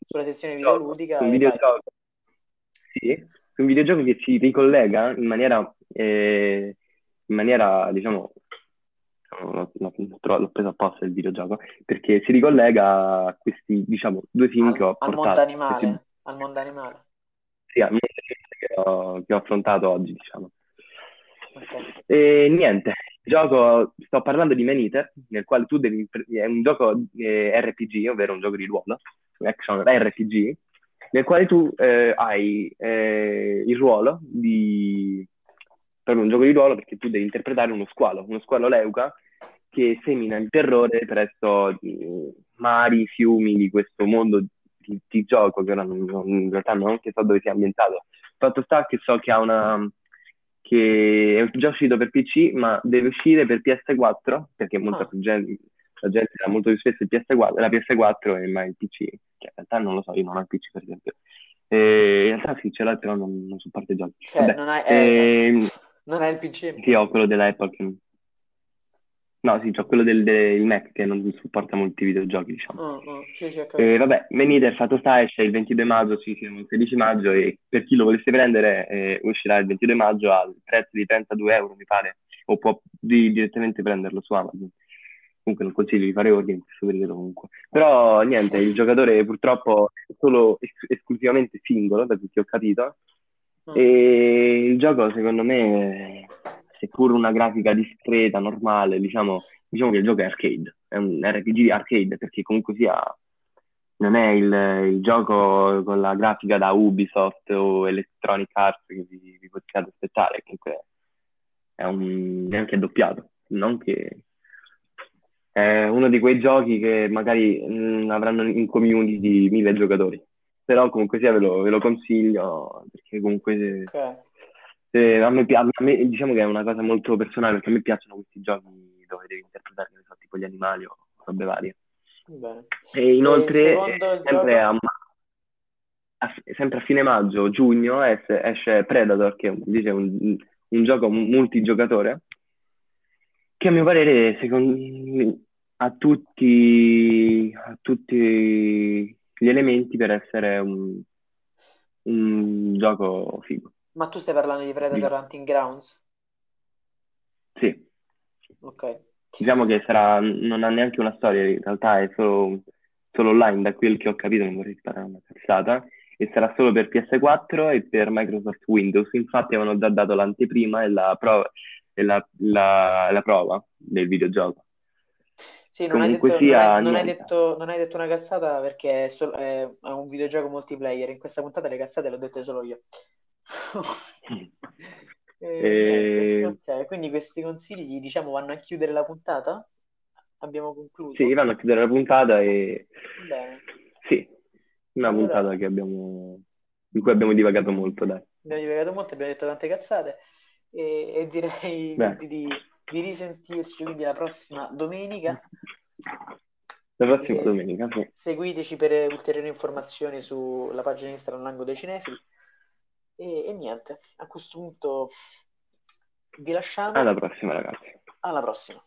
Sulla sezione videoludica. Un videogioco. Sì, un videogioco che si ricollega in maniera, eh, in maniera diciamo, l'ho, l'ho, l'ho preso apposta il videogioco, perché si ricollega a questi, diciamo, due film al, che ho al mondo animale, Questi- al mondo animale. sì, al mondo che ho, che ho affrontato oggi, diciamo. Ok. E niente, gioco, sto parlando di Man Eater, nel quale tu devi, è un gioco eh, RPG, ovvero un gioco di ruolo, action RPG, nel quale tu eh, hai eh, il ruolo di, proprio un gioco di ruolo perché tu devi interpretare uno squalo, uno squalo leuca che semina il terrore presso mari, fiumi di questo mondo di, di gioco che ora non, non- in realtà non che so dove sia ambientato. Fatto sta che so che ha una che è già uscito per PC, ma deve uscire per PS4, perché molta Ah. più gente, la gente ha molto più spesso il PS4, la PS4 e mai il PC. Cioè, in realtà non lo so, io non ho il PC per esempio. E in realtà sì, ce l'ho, però non, non i giochi. Cioè, Vabbè, non hai, eh, ehm, esatto. Non hai il PC. sì, ho quello della Apple che... No, sì, ho quello del, del Mac che non supporta molti videogiochi, diciamo. Mm, mm, Sì, sì, E capito. vabbè, Man Eater fatto sta, esce il 22 maggio, sì, siamo il 16 maggio e per chi lo volesse prendere eh, uscirà il 22 maggio al prezzo di 32 euro, mi pare, o può di- direttamente prenderlo su Amazon. Comunque non consiglio di fare ordine in questo periodo comunque. Però niente, il giocatore purtroppo è solo es- esclusivamente singolo, da che ho capito, Mm. e il gioco secondo me, seppur una grafica discreta, normale, diciamo, diciamo che il gioco è arcade, è un RPG arcade perché comunque sia non è il, il gioco con la grafica da Ubisoft o Electronic Arts che vi, vi potete aspettare, comunque è un, neanche doppiato, non che è uno di quei giochi che magari mh, avranno in community di mille giocatori, però comunque sia ve lo, ve lo consiglio perché comunque se- Se a me, a me- diciamo che è una cosa molto personale perché a me piacciono questi giochi dove devi interpretare, che so, tipo gli animali o robe varie. Bene. E E inoltre, il sempre gioco? a, a- sempre a fine maggio, giugno, es- esce Predator, che è un, dice, un, un gioco multigiocatore, che a mio parere secondo, ha tutti, ha tutti gli elementi per essere un, un gioco figo. Ma tu stai parlando di Predator Diciamo. Hunting Grounds? Sì, Ok. diciamo che sarà, non ha neanche una storia, in realtà è solo, solo online, da quel che ho capito, non vorrei sparare una cazzata, e sarà solo per PS4 e per Microsoft Windows. Infatti avevano già dato l'anteprima e la prova, e la, la- la prova del videogioco. Sì, non hai detto, non hai, non hai detto, non hai detto una cazzata perché è, sol- è- è un videogioco multiplayer. In questa puntata le cazzate le ho dette solo io. E E- niente. Ok, quindi questi consigli, diciamo, vanno a chiudere la puntata? Abbiamo concluso? Sì, vanno a chiudere la puntata e Bene. sì, una Allora- puntata che abbiamo, in cui abbiamo divagato molto, dai. Abbiamo divagato molto, abbiamo detto tante cazzate e, e direi di, di- di risentirci quindi la prossima domenica. La prossima E domenica, sì. seguiteci per ulteriori informazioni sulla pagina Instagram Lango dei Cinefili. E, e niente, a questo punto vi lasciamo. Alla prossima, ragazzi. Alla prossima.